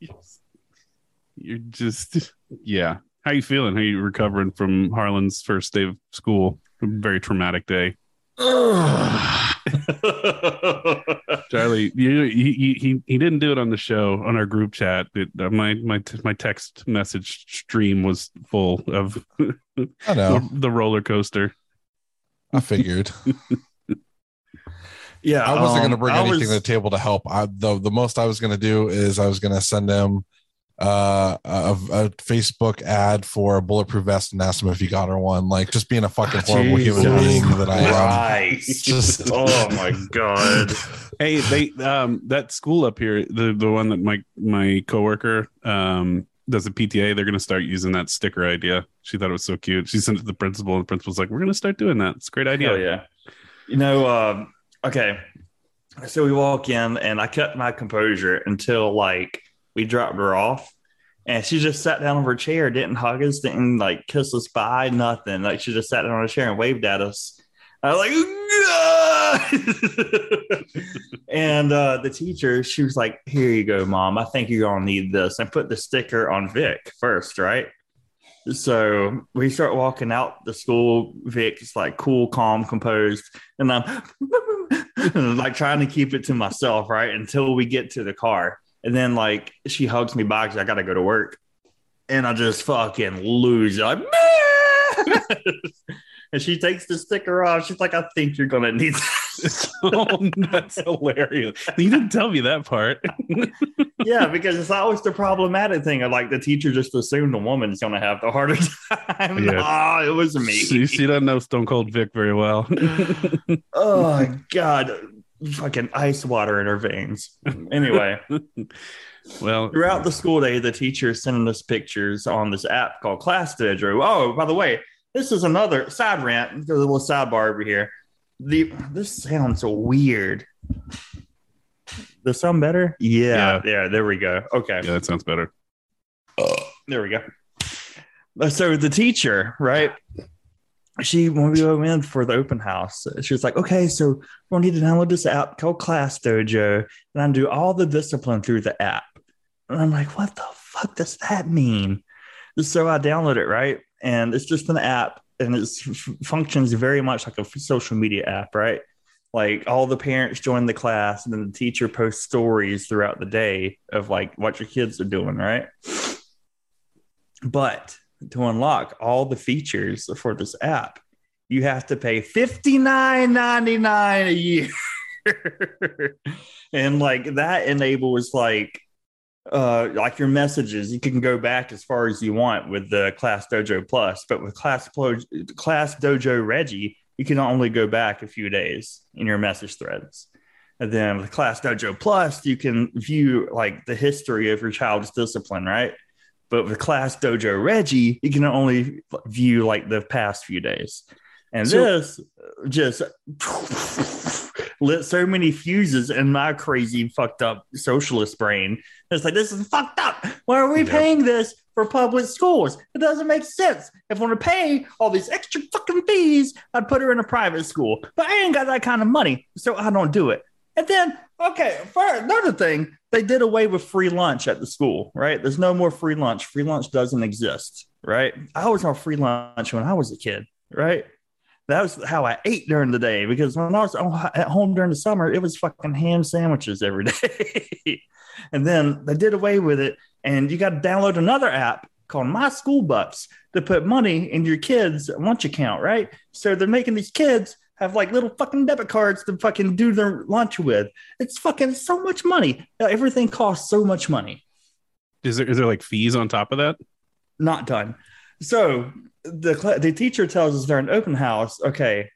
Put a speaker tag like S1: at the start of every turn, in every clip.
S1: You're just yeah. How you feeling? How you recovering from Harlan's first day of school? A very traumatic day. Charlie, you, he, he he didn't do it on the show on our group chat. It, uh, my my my text message stream was full of
S2: I know.
S1: the roller coaster.
S2: I figured.
S3: yeah,
S2: I wasn't
S3: um,
S2: going to bring
S3: I
S2: anything
S3: was-
S2: to the table to help. I the the most I was going to do is I was going to send him uh a, a Facebook ad for a bulletproof vest and ask him if he got her one. Like just being a fucking horrible human
S3: Jesus
S2: being that I am.
S3: Christ.
S2: Just-
S3: oh my god.
S1: Hey, they um that school up here, the the one that my my coworker um does a PTA, they're gonna start using that sticker idea. She thought it was so cute. She sent it to the principal, and the principal's like, "We're gonna start doing that. It's a great idea."
S3: Hell yeah. You know, um, okay. So we walk in and I kept my composure until like we dropped her off. And she just sat down on her chair, didn't hug us, didn't like kiss us bye, nothing. Like she just sat down on a chair and waved at us. I was like, and uh, the teacher, she was like, Here you go, mom. I think you're gonna need this. And put the sticker on Vic first, right? So we start walking out the school. Vic, Vic's like cool, calm, composed, and I'm like trying to keep it to myself, right? Until we get to the car. And then like she hugs me back I gotta go to work. And I just fucking lose. Like, and she takes the sticker off. She's like, I think you're gonna need this.
S1: oh, that's hilarious. You didn't tell me that part.
S3: yeah, because it's always the problematic thing. of like the teacher just assumed the woman's gonna have the harder time.
S1: Yeah.
S3: Ah, it was me.
S1: she, she doesn't know Stone Cold Vic very well.
S3: oh my god fucking ice water in her veins anyway
S1: well,
S3: throughout the school day the teacher is sending us pictures on this app called class dojo oh by the way this is another side rant there's a little sidebar over here the this sounds weird does sound better yeah, yeah there we go okay
S1: yeah, that sounds better.
S3: there we go. Uh, So the teacher, right? She when we went in for the open house, she was like, "Okay, so we'll need to download this app called Class Dojo, and I do all the discipline through the app." And I'm like, "What the fuck does that mean?" So I download it, right? And it's just an app, and it functions very much like a social media app, right? Like all the parents join the class, and then the teacher posts stories throughout the day of like what your kids are doing, right? But to unlock all the features for this app, you have to pay $59.99 a year. and like that enables like uh like your messages you can go back as far as you want with the class dojo plus but with class Plo- class dojo reggie you can only go back a few days in your message threads. And then with class dojo plus you can view like the history of your child's discipline right? But with class dojo reggie you can only view like the past few days. And
S1: So-
S3: this just lit so many fuses in my crazy fucked up socialist brain it's like this is fucked up why are we paying this for public schools it doesn't make sense if i want to pay all these extra fucking fees i'd put her in a private school but i ain't got that kind of money so i don't do it and then, okay, for another thing, they did away with free lunch at the school, right? There's no more free lunch. Free lunch doesn't exist, right? I was on free lunch when I was a kid, right? That was how I ate during the day because when I was at home during the summer, it was fucking ham sandwiches every day. and then they did away with it, and you got to download another app called My School Bucks to put money in your kids' lunch account, right? So they're making these kids have like little fucking debit cards to fucking do their lunch with. It's fucking so much money. Everything costs so much money.
S1: Is there is there like fees on top of that?
S3: Not done. So the the teacher tells us during open house, okay,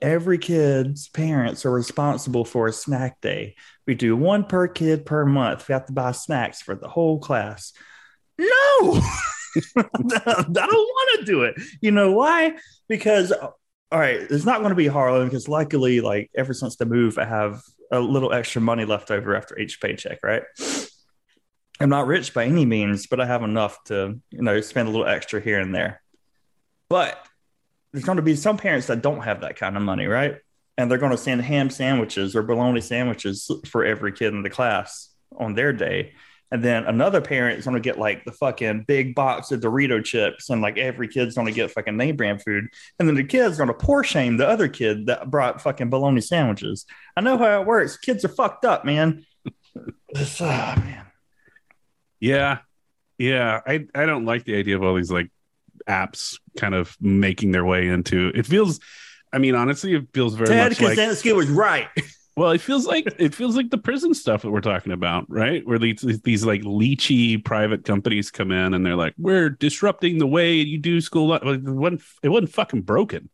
S3: every kid's parents are responsible for a snack day. We do one per kid per month. We have to buy snacks for the whole class. No, I don't want to do it. You know why? Because all right, it's not going to be Harlan because luckily, like ever since the move, I have a little extra money left over after each paycheck, right? I'm not rich by any means, but I have enough to, you know, spend a little extra here and there. But there's going to be some parents that don't have that kind of money, right? And they're going to send ham sandwiches or bologna sandwiches for every kid in the class on their day. And then another parent is going to get like the fucking big box of Dorito chips, and like every kid's going to get fucking name brand food. And then the kid's going to poor shame the other kid that brought fucking bologna sandwiches. I know how it works. Kids are fucked up, man. Ah, man.
S1: Yeah. Yeah. I, I don't like the idea of all these like apps kind of making their way into it feels I mean, honestly, it feels very
S3: Ted
S1: much like
S3: Kaczynski was right.
S1: well, it feels like it feels like the prison stuff that we're talking about, right? Where these these like leechy private companies come in and they're like, "We're disrupting the way you do school." Like, it wasn't it wasn't fucking broken,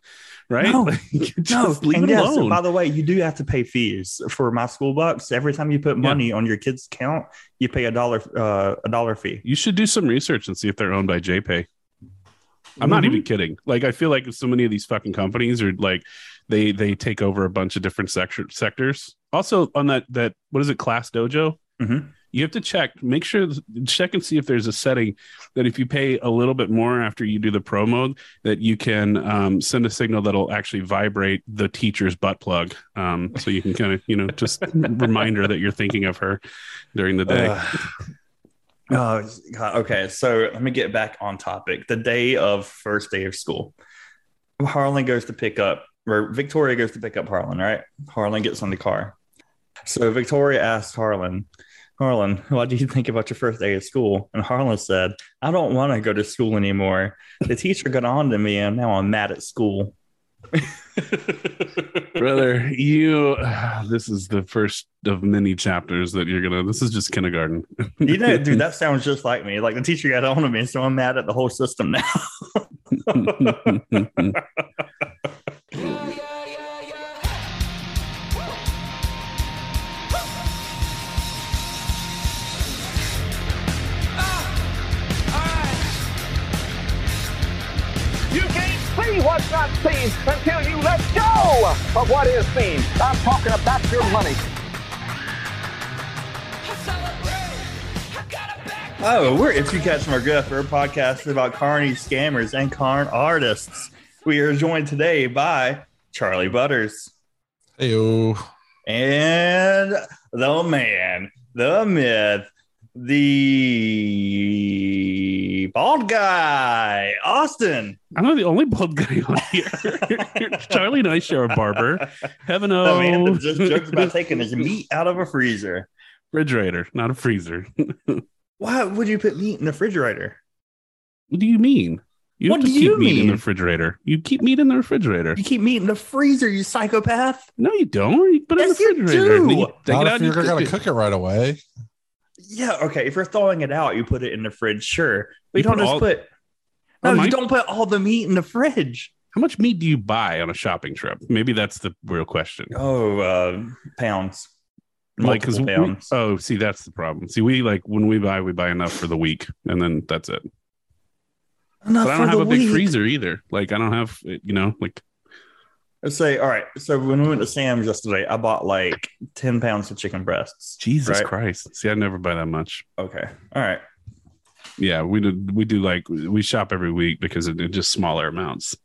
S1: right?
S3: No.
S1: Like,
S3: No,
S1: leave
S3: and
S1: it
S3: yes,
S1: alone.
S3: by the way, you do have to pay fees for my school bucks. Every time you put money on your kid's account, you pay a dollar uh, a dollar fee.
S1: you should do some research and see if they're owned by JPay. I'm not even kidding. Like I feel like so many of these fucking companies are like they they take over a bunch of different sector, sectors. Also on that that what is it Class Dojo?
S3: Mhm.
S1: You have to check, make sure check and see if there's a setting that if you pay a little bit more after you do the pro mode, that you can um, send a signal that'll actually vibrate the teacher's butt plug. Um, so you can kind of you know just reminder that you're thinking of her during the day.
S3: Ugh. Oh, okay. So let me get back on topic. The day of first day of school, Harlan goes to pick up, or Victoria goes to pick up Harlan, right? Harlan gets on the car. So Victoria asks Harlan, Harlan, what do you think about your first day of school? And Harlan said, I don't want to go to school anymore. The teacher got on to me, and now I'm mad at school.
S1: brother you this is the first of many chapters that you're gonna this is just kindergarten
S3: You know, dude, that sounds just like me. Like the teacher got on to me, so I'm mad at the whole system now.
S4: what's not seen until you let go of what is seen. I'm talking about your money.
S3: Oh, we're If You Catch My Drift, we're a podcast about carny scammers and carn artists. We are joined today by Charlie Butters
S2: Hey,
S3: and the man, the myth, the bald guy, Austin.
S1: i'm not the only bald guy on here charlie and i share a barber heaven oh.
S3: The man
S1: oh
S3: that just jokes about taking his meat out of a freezer.
S1: refrigerator not a freezer
S3: Why would you put meat in the refrigerator?
S1: what do you mean you
S3: What
S1: have to
S3: do you
S1: keep meat in the refrigerator you keep meat in the refrigerator
S3: You keep meat in the freezer, you psychopath.
S1: no you don't you put it
S3: Yes,
S1: in the refrigerator and then
S3: do.
S1: you take
S2: not
S1: it out and
S2: you're gonna
S1: cook it
S2: right away.
S3: Yeah, okay. If you're throwing it out, you put it in the fridge, sure. But you,
S1: You
S3: don't
S1: put
S3: just
S1: all-
S3: put.
S1: Oh,
S3: No, you don't put all the meat in the fridge.
S1: how much meat do you buy on a shopping trip maybe that's the real question
S3: Oh, uh, pounds.
S1: like because oh see that's the problem see we like when we buy we buy enough for the week and then that's it
S3: Enough
S1: but i don't have a big freezer either like i don't have you know like
S3: Let's say, all right. So when we went to Sam's yesterday, I bought like ten pounds of chicken breasts.
S1: jesus
S3: Right.
S1: christ see i never buy that much
S3: Okay. All right.
S1: yeah we do we do like we shop every week because it, it's just smaller amounts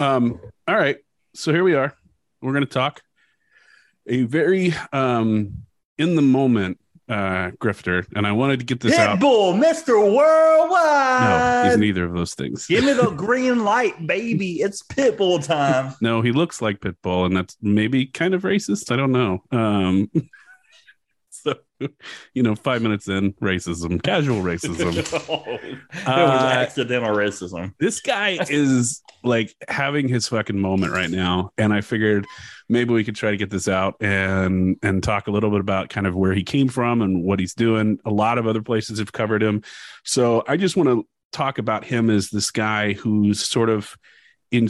S1: um all right so here we are we're going to talk a very um in the moment uh grifter and i wanted to get this out
S3: Pitbull, Mr. Worldwide.
S1: No he's neither of those things
S3: Give me the green light, baby. It's Pitbull time.
S1: no he looks like pitbull and that's maybe kind of racist i don't know um you know five minutes in racism casual racism.
S3: It was
S1: Uh,
S3: accidental racism.
S1: this guy is like having his fucking moment right now and i figured maybe we could try to get this out and and talk a little bit about kind of where he came from and what he's doing. A lot of other places have covered him. So i just want to talk about him as this guy who's sort of in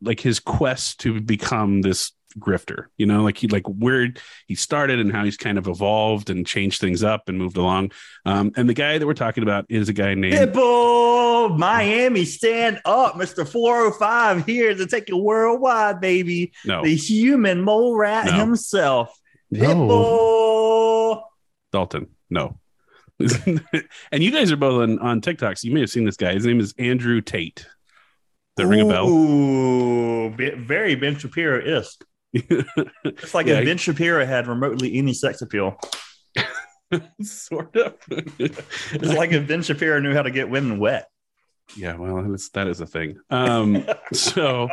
S1: like his quest to become this grifter you know like he like where he started and how he's kind of evolved and changed things up and moved along um and the guy that we're talking about is a guy named
S3: Pitbull, Miami, stand up, Mr. 405 here to take it worldwide, baby.
S1: no
S3: The human mole rat
S1: No.
S3: himself.
S1: no Dalton. No. and you guys are both on, on TikTok, so you may have seen this guy. His name is Andrew Tate. Does that ring a bell?
S3: Ooh, very Ben Shapiro isk. It's like
S1: Yeah,
S3: if Ben Shapiro had remotely any sex appeal.
S1: sort of.
S3: It's like if Ben Shapiro knew how to get women wet.
S1: yeah, well, that is a thing. Um, so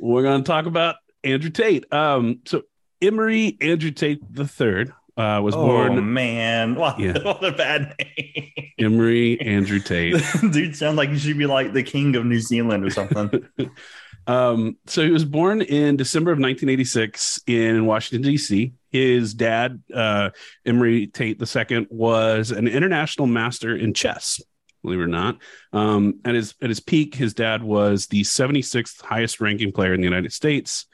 S1: we're going to talk about Andrew Tate. Um, so Emory Andrew Tate III uh, was
S3: Oh
S1: born
S3: man, what,
S1: Yeah.
S3: what a bad name.
S1: Emory Andrew Tate.
S3: Dude, sounds like you should be like the king of New Zealand or something.
S1: Um, so he was born in December of 1986 in Washington D.C. His dad, uh, Emory Tate II, was an international master in chess. Believe it or not, um, at his at his peak, his dad was the 76th highest ranking player in the United States.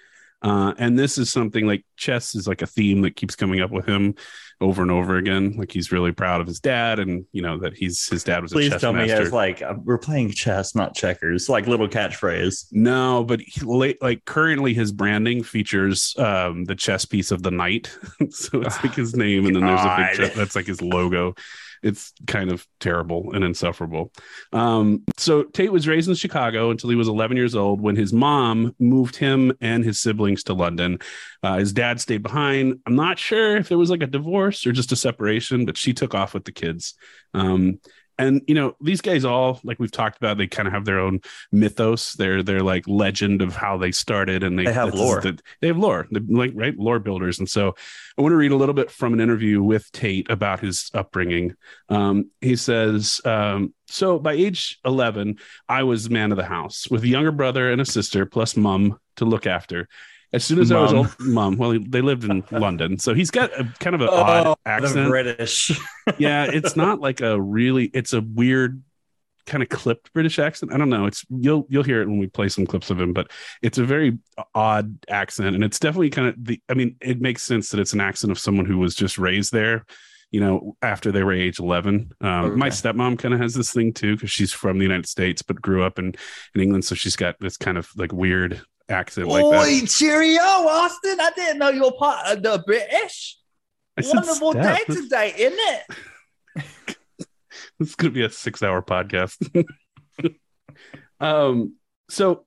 S1: Uh, and this is something like chess is like a theme that keeps coming up with him over and over again. Like he's really proud of his dad, and you know that he's his dad was a
S3: Please
S1: chess
S3: tell me
S1: master.
S3: it's like uh, we're playing chess, not checkers. Like little catchphrase.
S1: No, but he, like currently his branding features um the chess piece of the knight. so it's like his name and then there's a big chess that's like his logo. It's kind of terrible and insufferable. Um so Tate was raised in Chicago until he was 11 years old when his mom moved him and his siblings to London. Uh, his dad stayed behind. I'm not sure if there was like a divorce or just a separation, but she took off with the kids. Um and you know these guys all like we've talked about they kind of have their own mythos. They're they're like legend of how they started and they,
S3: They have lore.
S1: the- they have lore. They're like right? Lore builders. And so i want to read a little bit from an interview with tate about his upbringing. Um, he says um, so by age 11 i was man of the house with a younger brother and a sister plus mum to look after as soon as I was old, mom. Well, they lived in London, so he's got a kind of an
S3: Oh,
S1: odd accent
S3: British.
S1: yeah, it's not like a really. It's a weird kind of clipped British accent. I don't know. It's you'll you'll hear it when we play some clips of him, but it's a very odd accent, and it's definitely kind of the. I mean, it makes sense that it's an accent of someone who was just raised there. You know, after they were age eleven. Um, My stepmom kind of has this thing too because she's from the United States but grew up in in England, so she's got this kind of like weird accent like that.
S3: Oi, cheerio, Austin! I didn't know you were part of the British.
S1: I
S3: Wonderful day today, isn't it?
S1: This is going to be a six hour podcast. um, so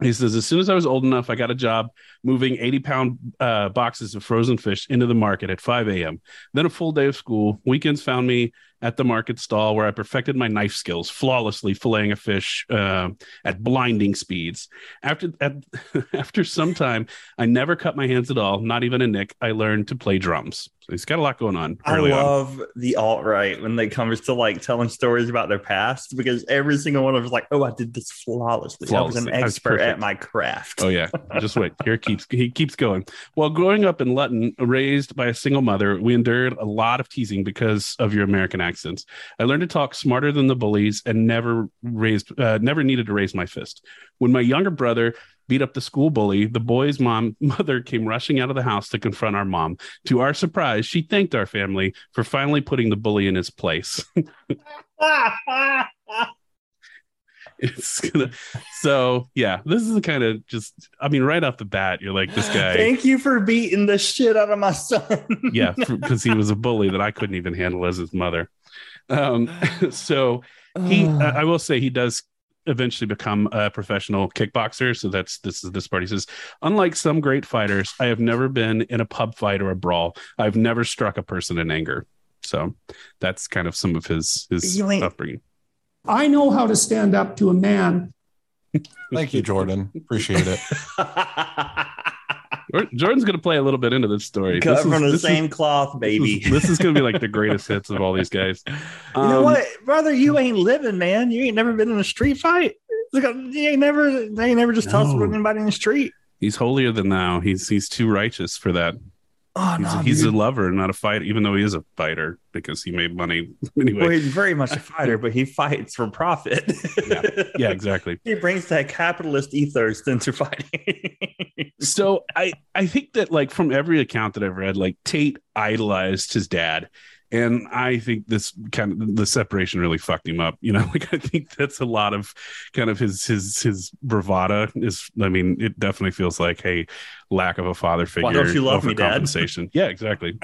S1: he says, as soon as I was old enough, I got a job moving 80 pound uh, boxes of frozen fish into the market at 5 a.m. Then a full day of school. Weekends found me at the market stall where I perfected my knife skills, flawlessly filleting a fish uh, at blinding speeds. After at, after some time, I never cut my hands at all, not even a nick. I learned to play drums. So he's got a lot going on
S3: I
S1: early on.
S3: love the alt right when they comes to like telling stories about their past because every single one of them is like, "Oh, I did this flawlessly. I was an
S1: I was
S3: expert at my craft."
S1: Oh yeah, just wait. Here keeps he keeps going. While growing up in Luton, raised by a single mother, we endured a lot of teasing because of your American accents. I learned to talk smarter than the bullies and never raised, uh, never needed to raise my fist. When my younger brother beat up the school bully, the boy's mom mother came rushing out of the house to confront our mom. To our surprise, she thanked our family for finally putting the bully in his place. it's gonna so yeah this is kind of just i mean right off the bat you're like this guy
S3: Thank you for beating the shit out of my son.
S1: yeah because he was a bully that i couldn't even handle as his mother. Um so he uh, i will say he does eventually become a professional kickboxer so that's this is this part he says unlike some great fighters i have never been in a pub fight or a brawl. I've never struck a person in anger. So that's kind of some of his his upbringing
S5: I know how to stand up to a man.
S2: Thank you, Jordan. Appreciate it.
S1: Jordan's going to play a little bit into this story
S3: Cut
S1: This is-
S3: from the
S1: this is-
S3: same cloth, baby.
S1: This is, this is going to be like the greatest hits of all these guys.
S3: you know
S1: Um,
S3: what, brother? You ain't living, man. You ain't never been in a street fight. Look, you ain't never, they ain't never just tussled
S1: No.
S3: with anybody in the street.
S1: He's holier than thou. He's he's too righteous for that.
S3: Oh
S1: He's,
S3: no,
S1: he's a lover, not a fighter. Even though he is a fighter because he made money anyway.
S3: well, he's very much a fighter, but he fights for profit.
S1: yeah, exactly.
S3: he brings that capitalist ethos into fighting.
S1: So I I think that like from every account that I've read, like Tate idolized his dad. And I think this kind of the separation really fucked him up. You know, like I think that's a lot of kind of his his his bravada is. I mean, it definitely feels like hey, lack of a father figure.
S3: Why don't you love me, Dad?
S1: yeah, exactly.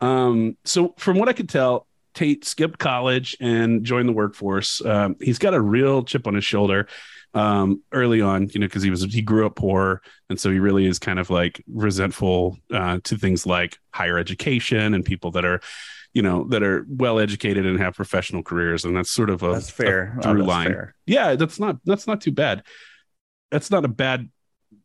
S1: um, so from what I could tell, Tate skipped college and joined the workforce. Um, he's got a real chip on his shoulder um, early on, you know, because he was he grew up poor, and so he really is kind of like resentful uh, to things like higher education and people that are, you know, that are well educated and have professional careers, and that's sort of a
S3: That's fair.
S1: a
S3: Oh,
S1: through
S3: that's
S1: line.
S3: fair.
S1: Yeah, that's not that's not too bad. That's not a bad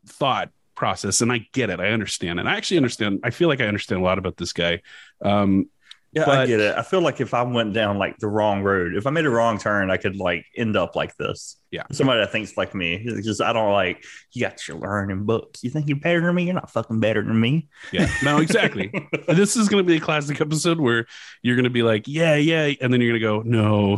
S1: thought process, and I get it. I understand, and I actually understand. I feel like I understand a lot about this guy. Um,
S3: Yeah, I get it. I feel like if I went down like the wrong road, if I made a wrong turn, I could like end up like this.
S1: Yeah.
S3: Somebody that thinks like me. It's just I don't like you got your learning books. You think you're better than me? You're not fucking better than me.
S1: yeah, no, exactly. This is going to be a classic episode where you're going to be like, yeah, yeah, and then you're going to go, no.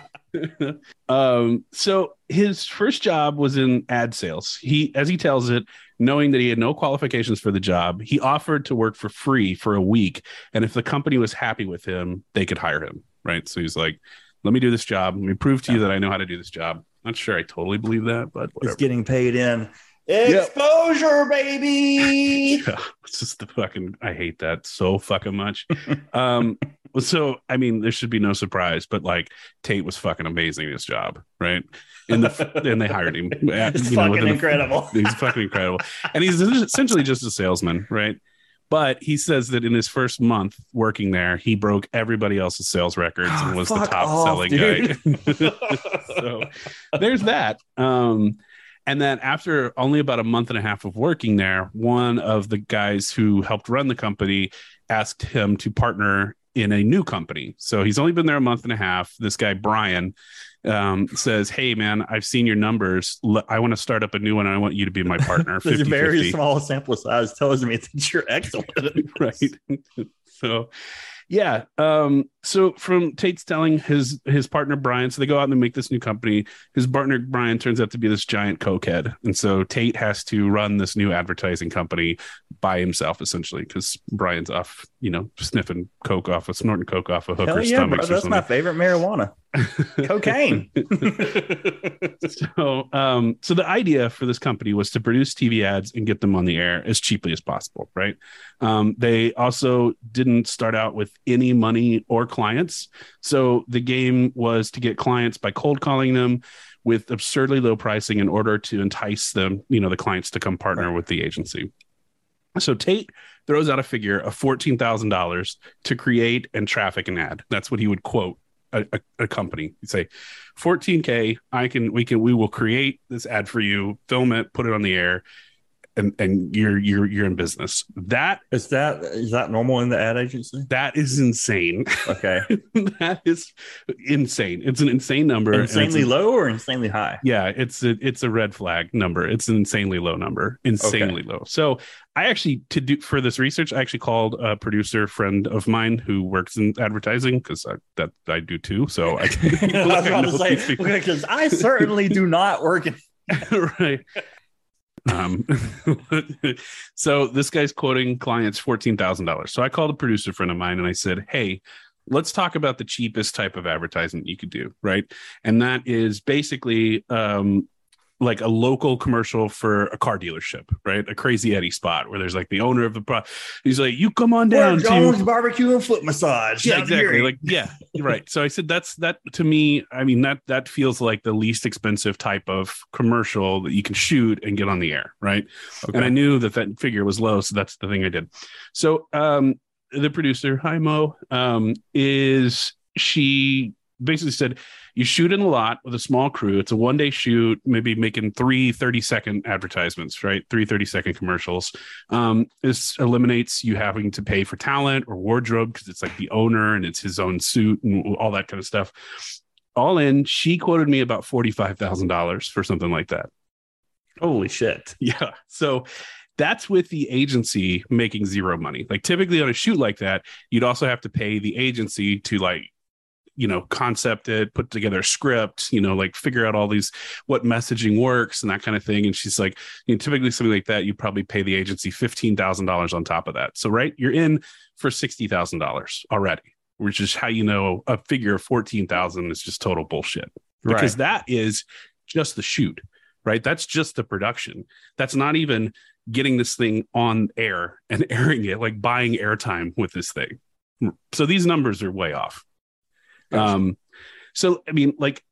S1: um, so his first job was in ad sales. He, as he tells it, knowing that he had no qualifications for the job, he offered to work for free for a week, and if the company was happy with him, they could hire him. Right. So he's like, "Let me do this job. Let me prove to you that I know how to do this job." Not sure I totally believe that, but
S3: It's
S1: whatever.
S3: getting paid in exposure, baby.
S1: Yeah, it's just the fucking I hate that so fucking much. um so I mean there should be no surprise, but like Tate was fucking amazing at his job, right? And the and they hired him. at-
S3: It's
S1: you know,
S3: fucking
S1: within a-
S3: incredible.
S1: he's fucking incredible. And he's essentially just a salesman, right? But he says that in his first month working there, he broke everybody else's sales records and was the top
S3: off,
S1: selling
S3: dude.
S1: guy. so there's that. Um, and then after only about a month and a half of working there, one of the guys who helped run the company asked him to partner in a new company. So he's only been there a month and a half. This guy, Brian, um, says, Hey, man, I've seen your numbers. I want to start up a new one. And I want you to be my partner.
S3: There's a
S1: 50
S3: very small sample size tells me that you're excellent.
S1: right so yeah um so from tate's telling his his partner brian so they go out and they make this new company. His partner brian turns out to be this giant cokehead. And so tate has to run this new advertising company by himself essentially because brian's off you know sniffing coke off of snorting coke off of
S3: Hell
S1: hooker's
S3: yeah,
S1: or
S3: That's my favorite marijuana. Cocaine.
S1: so um so the idea for this company was to produce tv ads and get them on the air as cheaply as possible right? Um they also didn't start out with any money or clients. So the game was to get clients by cold calling them with absurdly low pricing in order to entice them you know the clients to come partner with the agency. So tate throws out a figure of $14000 to create and traffic an ad. That's what he would quote a, a, a company. You say 14k i can we can we will create this ad for you film it put it on the air and and you're you're you're in business. That
S3: Is that is that normal in the ad agency?
S1: that is insane.
S3: Okay.
S1: that is insane. It's an insane number
S3: insanely
S1: a-
S3: low or insanely high?
S1: yeah it's a it's a red flag number. It's an insanely low number. Insanely low. So i actually to do for this research i actually called a producer friend of mine who works in advertising because that i do too. So i,
S3: I was about to say because I certainly do not work in.
S1: right um so this guy's quoting clients $14000 so i called a producer friend of mine and i said hey let's talk about the cheapest type of advertisement you could do right? And that is basically um like a local commercial for a car dealership, right? A crazy Eddie spot where there's like the owner of the pro. He's like, "You come on down to
S3: Jones barbecue and foot massage.
S1: yeah, exactly. Like, yeah, right. So I said that's that to me. I mean that that feels like the least expensive type of commercial that you can shoot and get on the air, right?
S3: Okay.
S1: And I knew that that figure was low, so that's the thing I did. So um, the producer, hi Mo, um, is she basically said you shoot in a lot with a small crew it's a one day shoot maybe making three 30 second advertisements right three 30 second commercials um, this eliminates you having to pay for talent or wardrobe because it's like the owner and it's his own suit and all that kind of stuff all in she quoted me about $45000 for something like that
S3: Holy shit.
S1: yeah. So that's with the agency making zero money. Like typically on a shoot like that, you'd also have to pay the agency to like, you know, concept it, put together a script, you know, like figure out all these what messaging works and that kind of thing. And she's like, you know, typically something like that, you probably pay the agency fifteen thousand dollars on top of that. So right, you're in for sixty thousand dollars already, which is how you know a figure of fourteen thousand is just total bullshit because
S3: Right.
S1: that is just the shoot right that's just the production that's not even getting this thing on air and airing it like buying airtime with this thing so these numbers are way off
S3: Gotcha.
S1: um so i mean like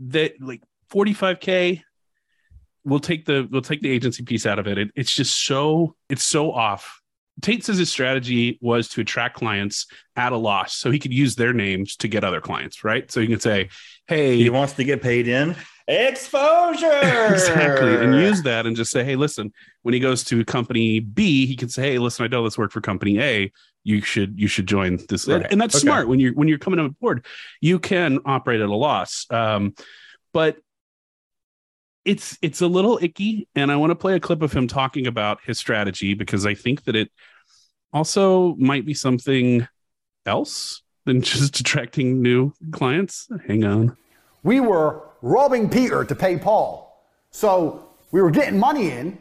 S1: that like 45k we'll take the we'll take the agency piece out of it. it it's just so it's so off Tate says his strategy was to attract clients at a loss so he could use their names to get other clients, right? So you can say, hey,
S3: He wants to get paid in exposure.
S1: exactly and use that and just say hey listen when he goes to company b he can say hey listen i know this worked for company a you should you should join this
S3: Right.
S1: and that's
S3: Okay.
S1: smart when you're when you're coming on board you can operate at a loss um but it's it's a little icky and i want to play a clip of him talking about his strategy because i think that it also might be something else than just attracting new clients hang on
S6: we were robbing Peter to pay Paul. So we were getting money in.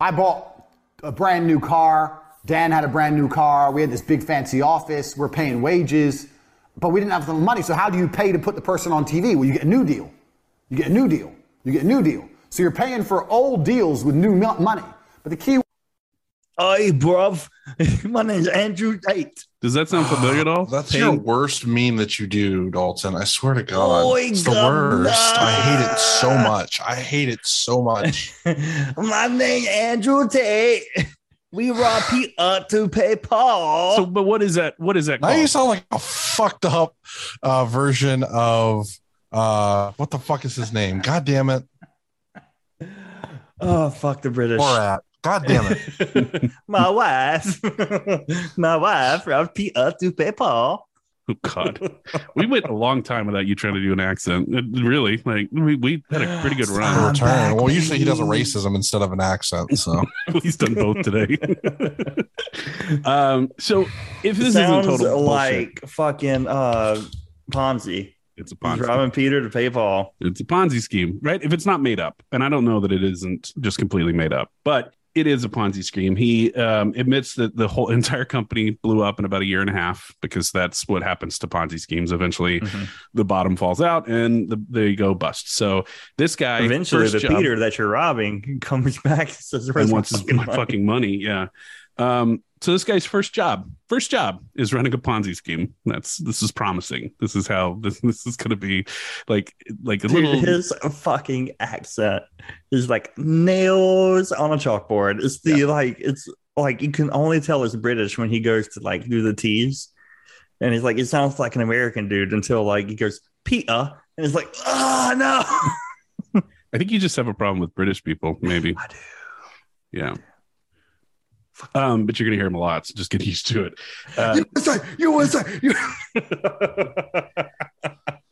S6: I bought a brand new car. Dan had a brand new car. We had this big fancy office. We're paying wages, but we didn't have the money. So how do you pay to put the person on TV? Well, you get a new deal. You get a new deal. You get a new deal. So you're paying for old deals with new money. But the key
S3: Hey, bruv. My name's Andrew Tate.
S1: does that sound familiar at all
S2: That's
S1: Paying-
S2: your worst meme that you do, Dalton. I swear to God.
S3: Oi,
S2: it's the worst. I hate it so much. I hate it so much.
S3: My name's Andrew Tate. We rob Peter to pay Paul.
S1: So, but what is that? What is that
S2: now
S1: called?
S2: you sound like a fucked up uh, version of uh, what the fuck is his name? God damn it.
S3: oh, fuck the British.
S2: Borat. God damn it.
S3: My wife. My wife robbed Peter to pay Paul.
S1: Oh God, we went a long time without you trying to do an accent. It- really, like we, we had a pretty good run.
S2: return.
S3: back,
S2: well, usually he does a racism instead of an accent. So
S1: He's done both today. um, so if this
S3: Sounds
S1: isn't total
S3: like
S1: bullshit,
S3: fucking uh, Ponzi.
S1: it's a
S3: He's
S1: Ponzi.
S3: robbing Peter to pay Paul.
S1: It's a Ponzi scheme, right? If it's not made up, and I don't know that it isn't just completely made up, but it is a Ponzi scheme. He um, admits that the whole entire company blew up in about a year and a half because that's what happens to Ponzi schemes. Eventually,
S3: Mhm.
S1: the bottom falls out and the, they go bust. So this guy
S3: Eventually, the
S1: job-
S3: Peter that you're robbing comes back and says,
S1: and
S3: "Where's my
S1: wants
S3: fucking
S1: my
S3: money?"
S1: fucking money. Yeah. Um, so this guy's first job, first job is running a Ponzi scheme. That's this is promising. This is how this this is gonna be like like a
S3: Dude,
S1: little
S3: his fucking accent is like nails on a chalkboard. It's the like it's like you can only tell it's British when he goes to like do the T's, and he's like it sounds like an American dude until like he goes Peter, and it's like oh no.
S1: I think you just have a problem with British people, maybe.
S3: I do.
S1: Yeah. Um, but you're gonna hear him a lot, so just get used to it. Uh,
S3: USA, USA.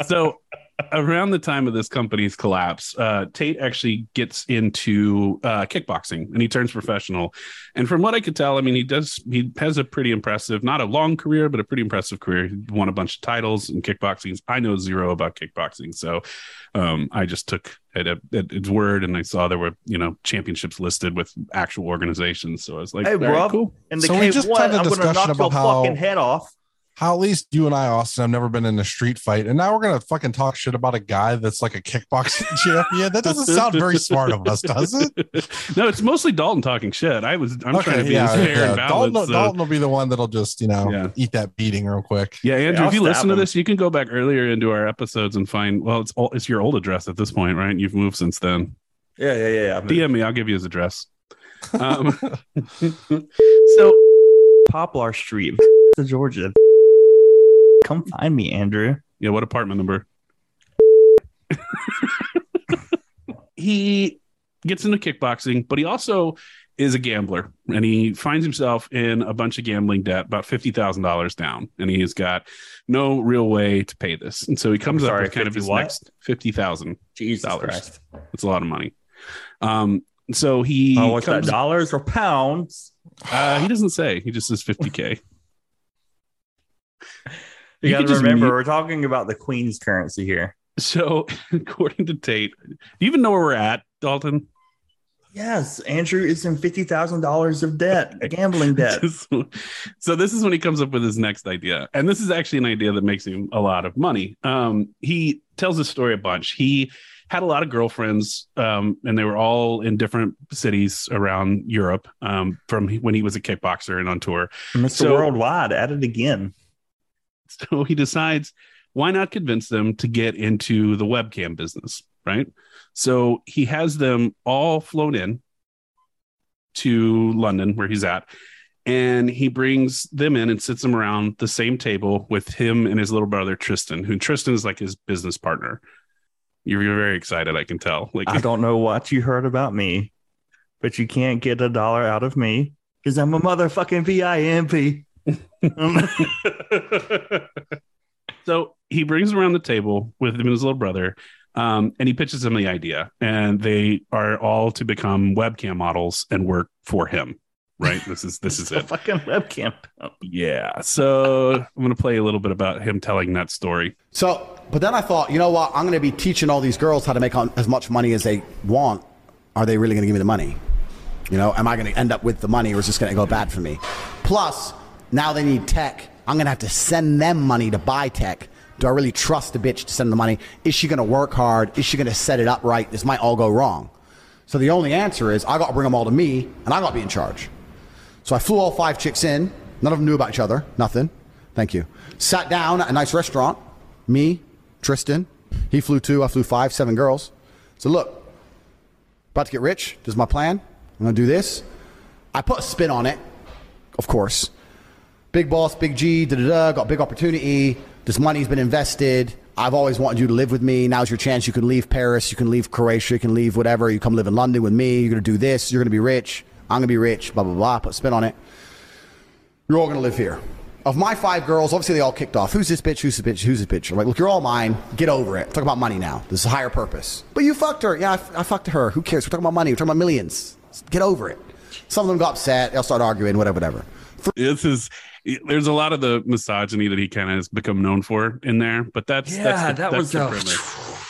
S1: so around the time of this company's collapse, uh, Tate actually gets into uh, kickboxing and he turns professional. And from what I could tell, I mean, he does he has a pretty impressive, not a long career, but a pretty impressive career. He won a bunch of titles in kickboxing. I know zero about kickboxing, so um, I just took it at, at its word, and I saw there were you know championships listed with actual organizations. So I was like,
S3: Hey,
S1: all right,
S3: bro.
S1: cool.
S3: And the
S2: So we
S3: K
S2: just
S3: one,
S2: had a
S3: I'm gonna
S2: discussion
S3: knock your
S2: about how-
S3: fucking head off.
S2: How at least you and I, Austin, have never been in a street fight, and now we're gonna fucking talk shit about a guy that's like a kickboxing champion. That doesn't sound very smart of us, does it?
S1: no, it's mostly Dalton talking shit. I was I'm trying to be as fair and
S2: Dalton,
S1: balanced. so-
S2: Dalton will be the one that'll just you know
S1: Yeah.
S2: eat that beating real quick.
S1: Yeah, Andrew,
S3: I'll
S1: if you
S3: stab
S1: listen to this, you can go back earlier into our episodes and find. Well, it's all, it's your old address at this point, right? You've moved since then.
S3: Yeah, yeah, yeah. yeah.
S1: DM me, I'll give you his address. Um, so
S3: Poplar Street, to Georgia. Come find me, Andrew.
S1: yeah, what apartment number? he gets into kickboxing, but he also is a gambler, and he finds himself in a bunch of gambling debt, about fifty thousand dollars down, and he has got no real way to pay this, and so he comes
S3: sorry,
S1: up with kind of his
S3: what?
S1: next fifty thousand.
S3: Jesus
S1: Dollars.
S3: Christ.
S1: It's a lot of money. Um, so he
S3: Oh, what's
S1: comes,
S3: that? Dollars or pounds?
S1: uh, he doesn't say. He just says 50k.
S3: You,
S1: You
S3: got to remember,
S1: mute-
S3: we're talking about the Queen's currency here.
S1: so according to Tate, do you even know where we're at, Dalton?
S3: Yes, Andrew is in fifty thousand dollars of debt, gambling debt.
S1: so this is when he comes up with his next idea, and this is actually an idea that makes him a lot of money. Um, he tells his story a bunch. He had a lot of girlfriends, um, and they were all in different cities around Europe um, from when he was a kickboxer and on tour.
S3: Mr.
S1: So-
S3: Worldwide at it again.
S1: So he decides, why not convince them to get into the webcam business, right? So he has them all flown in to London, where he's at, and he brings them in and sits them around the same table with him and his little brother Tristan, who Tristan is like his business partner. You're, you're very excited, I can tell. Like
S3: I don't know what you heard about me, but you can't get a dollar out of me because I'm a motherfucking VIMP.
S1: so he brings him around the table with him and his little brother, um, and he pitches him the idea, and they are all to become webcam models and work for him. Right? This is this is
S3: a
S1: it.
S3: fucking webcam.
S1: Yeah. So I'm going to play a little bit about him telling that story.
S6: So, but then I thought, you know what? I'm going to be teaching all these girls how to make on- as much money as they want. Are they really going to give me the money? You know, am I going to end up with the money or is this going to go bad for me? Plus, now they need tech. I'm going to have to send them money to buy tech. Do I really trust the bitch to send the money? Is she going to work hard? Is she going to set it up right? This might all go wrong. So the only answer is I got to bring them all to me and I got to be in charge. So I flew all five chicks in. None of them knew about each other. Nothing. Thank you. Sat down at a nice restaurant. Me, Tristan. He flew two. I flew five, seven girls. So look, about to get rich. This is my plan. I'm going to do this. I put a spin on it, of course. Big boss, big G, da da da, got big opportunity. This money's been invested. I've always wanted you to live with me. Now's your chance. You can leave Paris. You can leave Croatia. You can leave whatever. You come live in London with me. You're going to do this. You're going to be rich. I'm going to be rich. Blah, blah, blah. Put spin on it. You're all going to live here. Of my five girls, obviously they all kicked off. Who's this bitch? Who's this bitch? Who's this bitch? I'm like, look, you're all mine. Get over it. Talk about money now. This is a higher purpose. But you fucked her. Yeah, I, I fucked her. Who cares? We're talking about money. We're talking about millions. Get over it. Some of them got upset. They'll start arguing, whatever, whatever.
S1: This is there's a lot of the misogyny that he kind of has become known for in there, but that's
S3: Yeah,
S1: that's the,
S3: that
S1: that's
S3: was
S1: the
S3: a-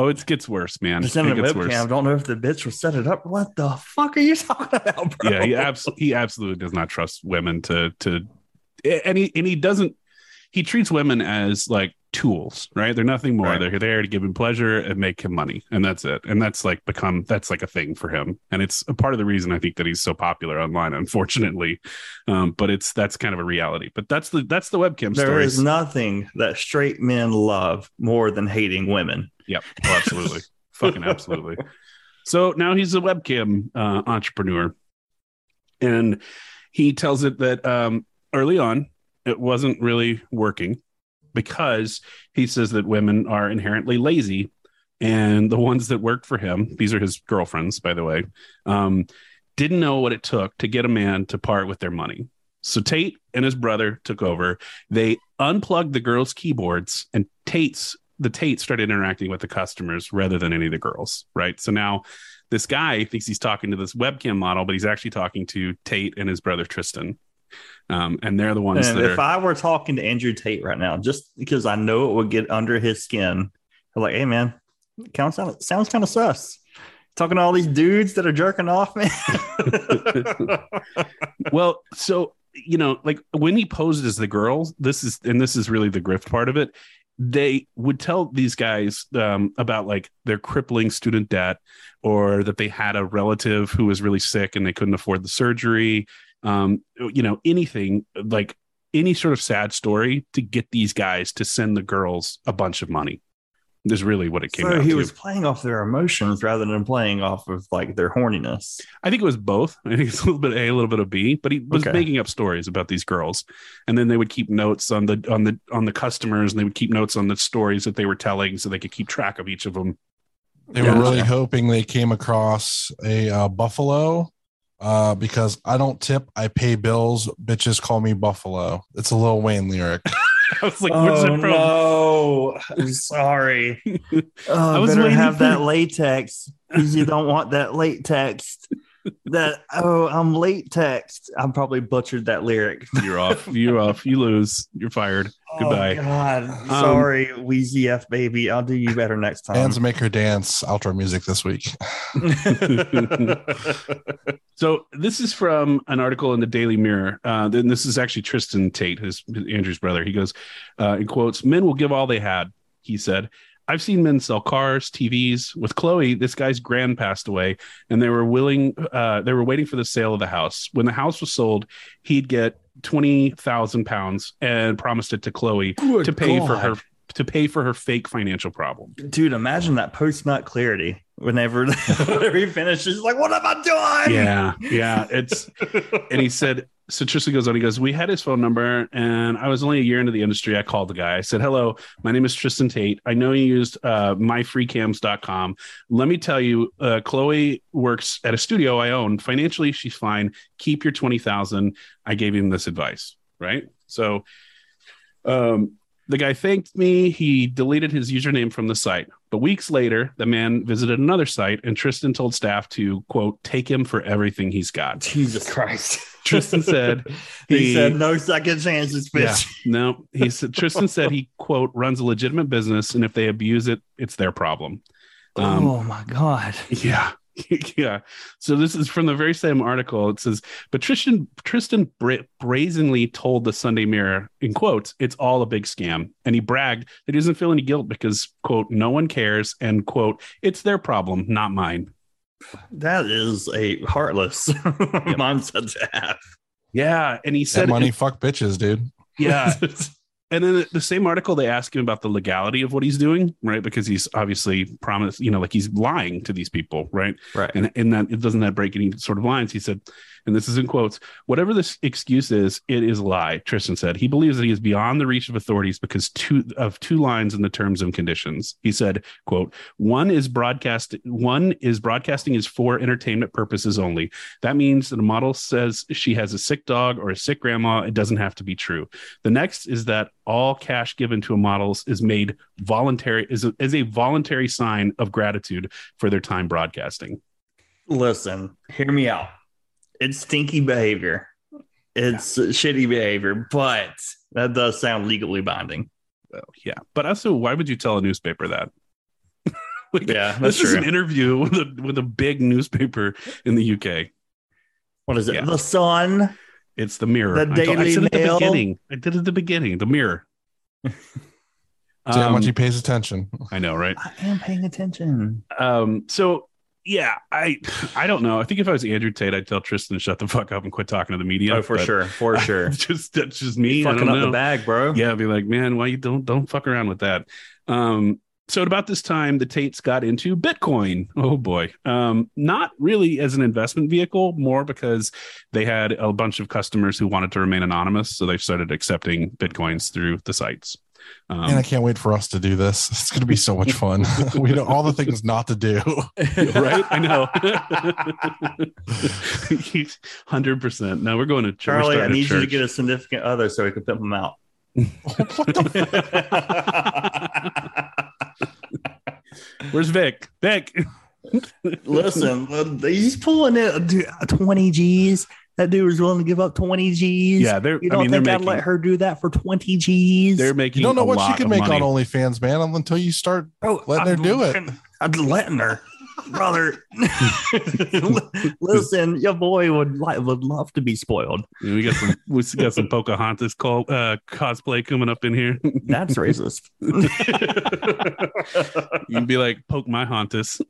S1: Oh, it gets worse, man.
S3: Just
S1: It
S3: a
S1: gets
S3: webcam.
S1: worse.
S3: Don't know if the bitch will set it up. What the fuck are you talking about, bro?
S1: Yeah, he absolutely he absolutely does not trust women to to and he and he doesn't he treats women as like tools, right? They're nothing more.
S3: Right.
S1: They're there to give him pleasure and make him money, and that's it. And that's like become that's like a thing for him, and it's a part of the reason I think that he's so popular online. Unfortunately, um, but it's that's kind of a reality. But that's the that's the webcam
S3: There
S1: stories.
S3: is nothing that straight men love more than hating women.
S1: Yep. Oh, absolutely. Fucking absolutely. So now he's a webcam uh, entrepreneur. And he tells it that um, early on, it wasn't really working because he says that women are inherently lazy. And the ones that worked for him, these are his girlfriends, by the way, um, didn't know what it took to get a man to part with their money. So Tate and his brother took over. They unplugged the girls' keyboards, and Tate's the Tate started interacting with the customers rather than any of the girls. Right. So now this guy thinks he's talking to this webcam model, but he's actually talking to Tate and his brother Tristan. Um, and they're the ones
S3: And
S1: that
S3: if
S1: are.
S3: I were talking to Andrew Tate right now, just because I know it would get under his skin, I'm like, hey man, kind of sound, sounds kind of sus. Talking to all these dudes that are jerking off, man.
S1: well, so you know, like when he posed as the girl, this is and this is really the grift part of it. They would tell these guys um, about like their crippling student debt, or that they had a relative who was really sick and they couldn't afford the surgery. Um, you know, anything like any sort of sad story to get these guys to send the girls a bunch of money. Is really what it came
S3: so
S1: down
S3: he
S1: to.
S3: was playing off their emotions rather than playing off of like their horniness.
S1: I think it was both. I think it's a little bit A, a little bit of B, but he was
S3: Okay.
S1: making up stories about these girls, and then they would keep notes on the on the on the customers, and they would keep notes on the stories that they were telling, so they could keep track of each of them.
S2: They
S3: Yeah.
S2: were really hoping they came across a uh, buffalo uh, because I don't tip, I pay bills. Bitches call me Buffalo. It's a Lil Wayne lyric.
S1: I was like, "Where's it from?"
S3: Oh, no. I'm sorry. Oh, I
S1: was
S3: better
S1: waiting
S3: have that latex because you don't want that latex. That oh, I'm late text. I'm probably butchered that lyric.
S1: You're off. You're off. You lose. You're fired. Goodbye.
S3: Oh, God, sorry, Weezy F baby. I'll do you better next time.
S2: Hands make her dance. Outro music this week.
S1: So this is from an article in the Daily Mirror. Uh, then this is actually Tristan Tate, his, his Andrew's brother. He goes, uh, in quotes, "Men will give all they had." He said, "I've seen men sell cars, TVs. With Chloe, this guy's grand passed away, and they were willing. Uh, they were waiting for the sale of the house. When the house was sold, he'd get twenty thousand pounds and promised it to Chloe to pay for her to pay for her fake financial problem.
S3: Dude, imagine that post nut clarity whenever, whenever he finishes. Like, what am I doing?
S1: Yeah, yeah. It's and he said so Tristan goes on, he goes, We had his phone number, and I was only a year into the industry. I called the guy. I said, Hello, my name is Tristan Tate. I know you used uh, myfreecams.com. Let me tell you, uh, Chloe works at a studio I own. Financially, she's fine. Keep your 20000 I gave him this advice, right? So um, the guy thanked me. He deleted his username from the site. But weeks later, the man visited another site, and Tristan told staff to, quote, take him for everything he's got.
S3: Jesus Christ.
S1: Tristan said
S3: he, said no second chances,
S1: yeah, no. He said Tristan said he quote runs a legitimate business, and if they abuse it, it's their problem. Um,
S3: oh my god.
S1: yeah. yeah. So this is from the very same article. It says, but Tristan Tristan brazenly told the Sunday Mirror, in quotes, it's all a big scam. And he bragged that he doesn't feel any guilt because, quote, no one cares, and quote, it's their problem, not mine.
S3: That is a heartless mindset to have.
S1: Yeah. And he
S2: That
S1: said
S2: money, fuck bitches, dude.
S1: Yeah. and then the same article, they ask him about the legality of what he's doing, right? Because he's obviously promised, you know, like he's lying to these people, right?
S3: Right.
S1: And in that, it doesn't that break any sort of lines. He said, and this is in quotes, whatever this excuse is, it is a lie. Tristan said he believes that he is beyond the reach of authorities because two of two lines in the terms and conditions. He said, quote, one is broadcast, one is broadcasting is for entertainment purposes only. That means that a model says she has a sick dog or a sick grandma. It doesn't have to be true. The next is that all cash given to a model is made voluntary, is a, is a voluntary sign of gratitude for their time broadcasting.
S3: Listen, hear me out. It's stinky behavior. It's shitty behavior, but that does sound legally binding.
S1: Well, yeah. But also, why would you tell a newspaper that? like,
S3: Yeah, that's
S1: this is an interview with a, with a big newspaper in the UK.
S3: What is it?
S1: Yeah.
S3: The Sun.
S1: It's the Mirror.
S3: The
S1: I, told- I
S3: Daily
S1: said at the beginning. I did it at the beginning. The Mirror.
S2: See how much
S1: Um,
S2: he pays attention.
S1: I know, right?
S3: I am paying attention.
S1: Um, so yeah, I I don't know. I think if I was Andrew Tate, I'd tell Tristan to shut the fuck up and quit talking to the media.
S3: oh, for
S1: but
S3: sure, for sure.
S1: just that's just me. I
S3: Fucking up
S1: know.
S3: the bag, bro.
S1: Yeah, be like, man, why you don't don't fuck around with that. Um, so at about this time, the Tates got into Bitcoin. Oh boy, um, not really as an investment vehicle, more because they had a bunch of customers who wanted to remain anonymous, so they started accepting bitcoins through the sites. Um,
S2: Man, I can't wait for us to do this. It's going to be so much fun. we know all the things not to do.
S1: right? I know. Hundred percent. Now we're going to church.
S3: Charlie, I need you to get a significant other so we can pimp them out.
S1: Where's Vic? Vic.
S3: Listen, he's pulling it 20 G's. That dude was willing to give up 20 G's.
S1: Yeah, they're.
S3: You don't
S1: mean, they're
S3: think I'd
S1: making.
S3: let her do that for 20 G's?
S1: They're making.
S2: You don't know
S1: a
S2: what she
S1: lot
S2: can make
S1: money.
S2: on OnlyFans, man, until you start
S3: Bro,
S2: letting her
S3: I'm-
S2: do it.
S3: I'm letting her, brother. Listen, your boy would like would love to be spoiled.
S1: We got some. We got some Pocahontas call, uh, cosplay coming up in here.
S3: That's racist.
S1: you can be like, poke my Hontus.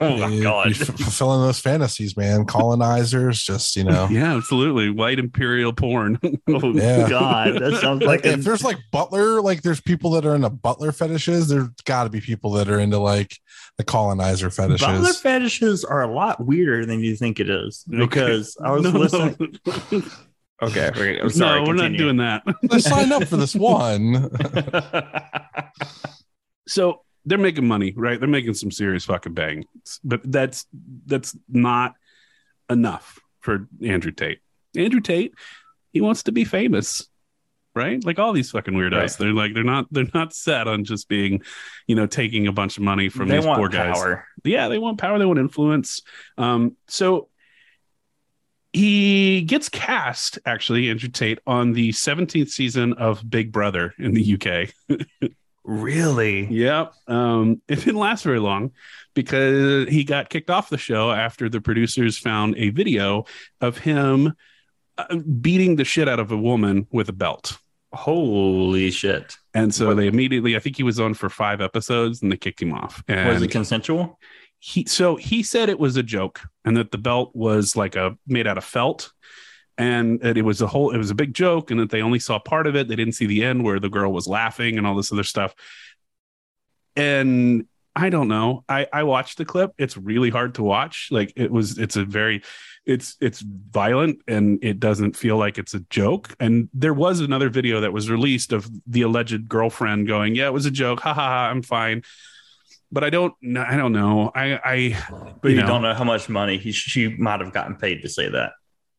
S3: oh my
S2: You'd
S3: god.
S2: be f- fulfilling those fantasies, man. Colonizers, just you know.
S1: yeah, absolutely. White imperial porn.
S3: Oh
S2: Yeah.
S3: god, that sounds
S2: Like
S3: like
S2: if there's like butler, like there's people that are into butler fetishes. There's got to be people that are into like the colonizer fetishes.
S3: Butler fetishes are a lot weirder than you think it is because I was
S1: No, no.
S3: listening. Okay, okay, I'm sorry.
S1: no, we're not doing that.
S2: I signed up for this one.
S1: so they're making money, right? They're making some serious fucking bang, but that's that's not enough for Andrew Tate. Andrew Tate, he wants to be famous, right? Like all these fucking weirdos,
S3: Right.
S1: they're like they're not they're not set on just being, you know, taking a bunch of money from
S3: they
S1: these poor guys.
S3: power.
S1: Yeah, they want power, they want influence. Um, so he gets cast actually, Andrew Tate, on the 17th season of Big Brother in the UK.
S3: Really?
S1: Yep. Um, it didn't last very long because he got kicked off the show after the producers found a video of him uh, beating the shit out of a woman with a belt.
S3: Holy shit!
S1: And so they immediately, I think he was on for five episodes and they kicked him off. And
S3: Was it consensual?
S1: he, so he said it was a joke and that the belt was like a made out of felt. and it was a whole it was a big joke and that they only saw part of it they didn't see the end where the girl was laughing and all this other stuff and i don't know. I i watched the clip. It's really hard to watch. Like it was it's a very it's it's violent and it doesn't feel like it's a joke. And there was another video that was released of the alleged girlfriend going yeah it was a joke. Ha ha, ha. I'm fine. But i don't i don't know. I i
S3: But you,
S1: know.
S3: don't know how much money he she might have gotten paid to say that.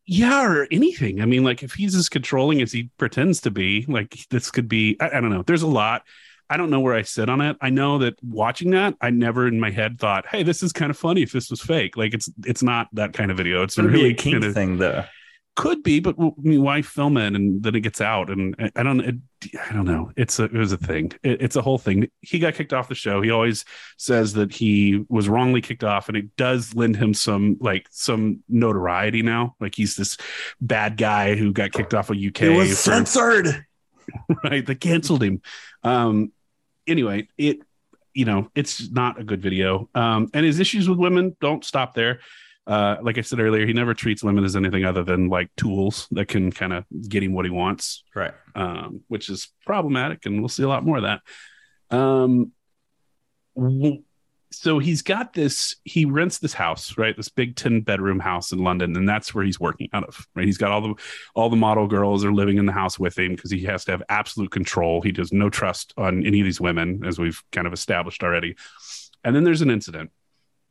S1: yeah or anything. I mean like if he's as controlling as he pretends to be like this could be I, I don't know. There's a lot i don't know where i sit on it. I know that watching that i never in my head thought hey this is kind of funny if this was fake. Like it's it's not that kind of video. It's
S3: It's really a
S1: kinda-
S3: thing, though.
S1: could be but I mean, why film it and then it gets out? And i, I don't it, i don't know. It's a it was a thing. It, it's a whole thing. He got kicked off the show. He always says that he was wrongly kicked off and it does lend him some like some notoriety now. Like he's this bad guy who got kicked off of uk
S3: It was
S1: for-
S3: censored.
S1: right? They canceled him. Um anyway it you know it's not a good video. Um and his issues with women don't stop there. Uh like i said earlier he never treats women as anything other than like tools that can kind of get him what he wants
S3: Right.
S1: um which is problematic and we'll see a lot more of that. Um w- so he's got this he rents this house right? This big 10 bedroom house in london and that's where he's working out of right? He's got all the all the model girls are living in the house with him because he has to have absolute control. He does no trust on any of these women as we've kind of established already. And then there's an incident.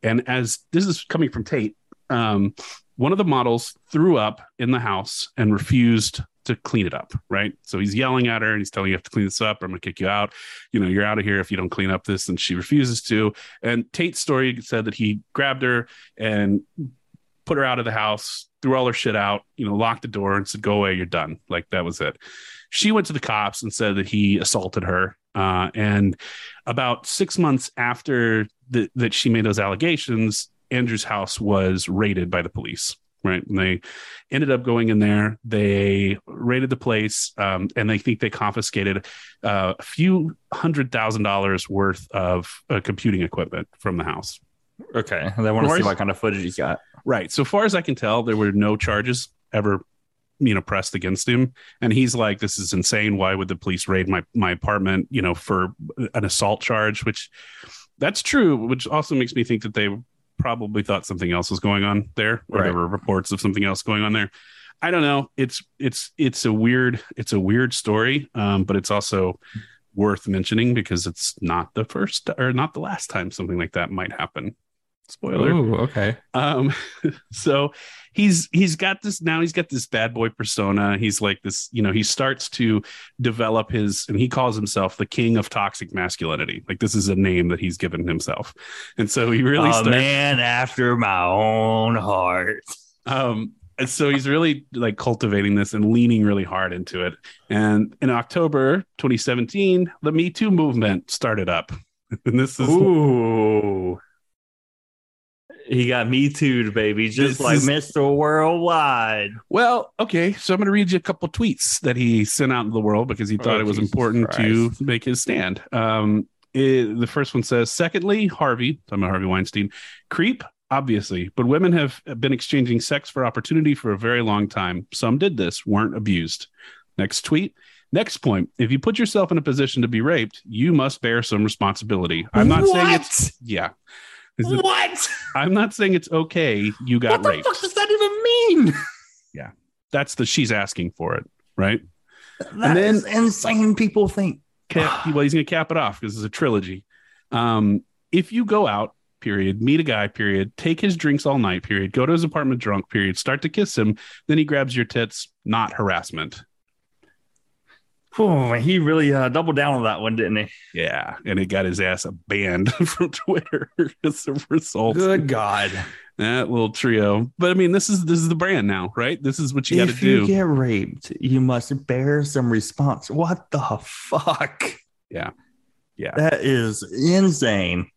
S1: And as this is coming from tate um, one of the models threw up in the house and refused to clean it up right? So he's yelling at her and he's telling you have to clean this up. Or i'm gonna kick you out. You know you're out of here if you don't clean up this. And she refuses to. And tate's story said that he grabbed her and put her out of the house threw all her shit out you know locked the door and said go away you're done. Like that was it. She went to the cops and said that he assaulted her uh, and about six months after the, that she made those allegations andrew's house was raided by the police right and they ended up going in there they raided the place um, and they think they confiscated uh, a few hundred thousand dollars worth of uh, computing equipment from the house
S3: Okay. They want to see what kind of footage he's got.
S1: Right. So far as I can tell, there were no charges ever, you know, pressed against him. And he's like, "This is insane. Why would the police raid my my apartment? You know, for an assault charge?" Which, that's true. Which also makes me think that they probably thought something else was going on there, or there were reports of something else going on there. I don't know. It's it's it's a weird it's a weird story, um, but it's also worth mentioning because it's not the first or not the last time something like that might happen. Spoiler.
S7: Ooh, okay.
S1: Um, so he's he's got this now. He's got this bad boy persona. He's like this, you know. He starts to develop his, and he calls himself the king of toxic masculinity. Like this is a name that he's given himself, and so he really
S3: a
S1: starts.
S3: man after my own heart.
S1: Um, and so he's really like cultivating this and leaning really hard into it. And in October 2017, the Me Too movement started up, and this is
S3: Ooh. He got me too, baby, just
S1: This
S3: like
S1: is-
S3: Mr. Worldwide.
S1: Well, okay, so I'm going to read you a couple tweets that he sent out into the world because he thought
S3: Oh,
S1: it was
S3: Jesus
S1: important to make his stand. Um, it- the first one says, "Secondly, Harvey, talking about Harvey Weinstein, creep, obviously, but women have been exchanging sex for opportunity for a very long time. Some did this, weren't abused." Next tweet. Next point: If you put yourself in a position to be raped, you must bear some responsibility. I'm not saying it's yeah. Is it-
S3: What?
S1: I'm not saying it's okay. You got
S3: What the
S1: raped
S3: fuck does that even mean?
S1: Yeah, that's the she's asking for it, right?
S3: That
S1: then-
S3: insane. People think.
S1: Cap, well, he's going to cap it off because it's a trilogy. Um, if you go out, period, meet a guy, period, take his drinks all night, period, go to his apartment drunk, period, start to kiss him, then he grabs your tits, not harassment.
S3: Oh, he really uh, doubled down on that one, didn't he?
S1: Yeah, and it got his ass banned from Twitter as a result.
S3: Good God!
S1: That little trio. But I mean, this is this is the brand now, right? This is what you got to do.
S3: if you get raped, you must bear some response. What the fuck?
S1: Yeah. Yeah.
S3: That is insane.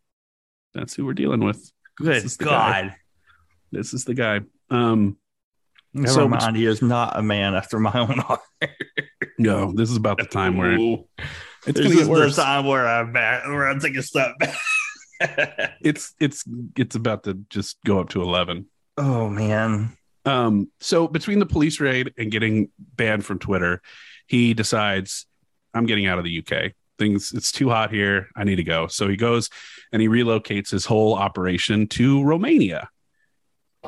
S1: That's who we're dealing with.
S3: Good
S1: This is the guy.
S3: God.
S1: This is the guy. Um,
S3: Never
S1: So-
S3: mind. He is not a man after my own heart.
S1: no, this is about the time where
S3: Ooh.
S1: it's
S3: this
S1: going to
S3: is
S1: get worse.
S3: the time where I'm back, where I take a step back.
S1: it's it's it's about to just go up to 11
S3: oh man.
S1: Um, so between the police raid and getting banned from Twitter, he decides I'm getting out of the UK. Things it's too hot here. I need to go. So he goes and he relocates his whole operation to Romania.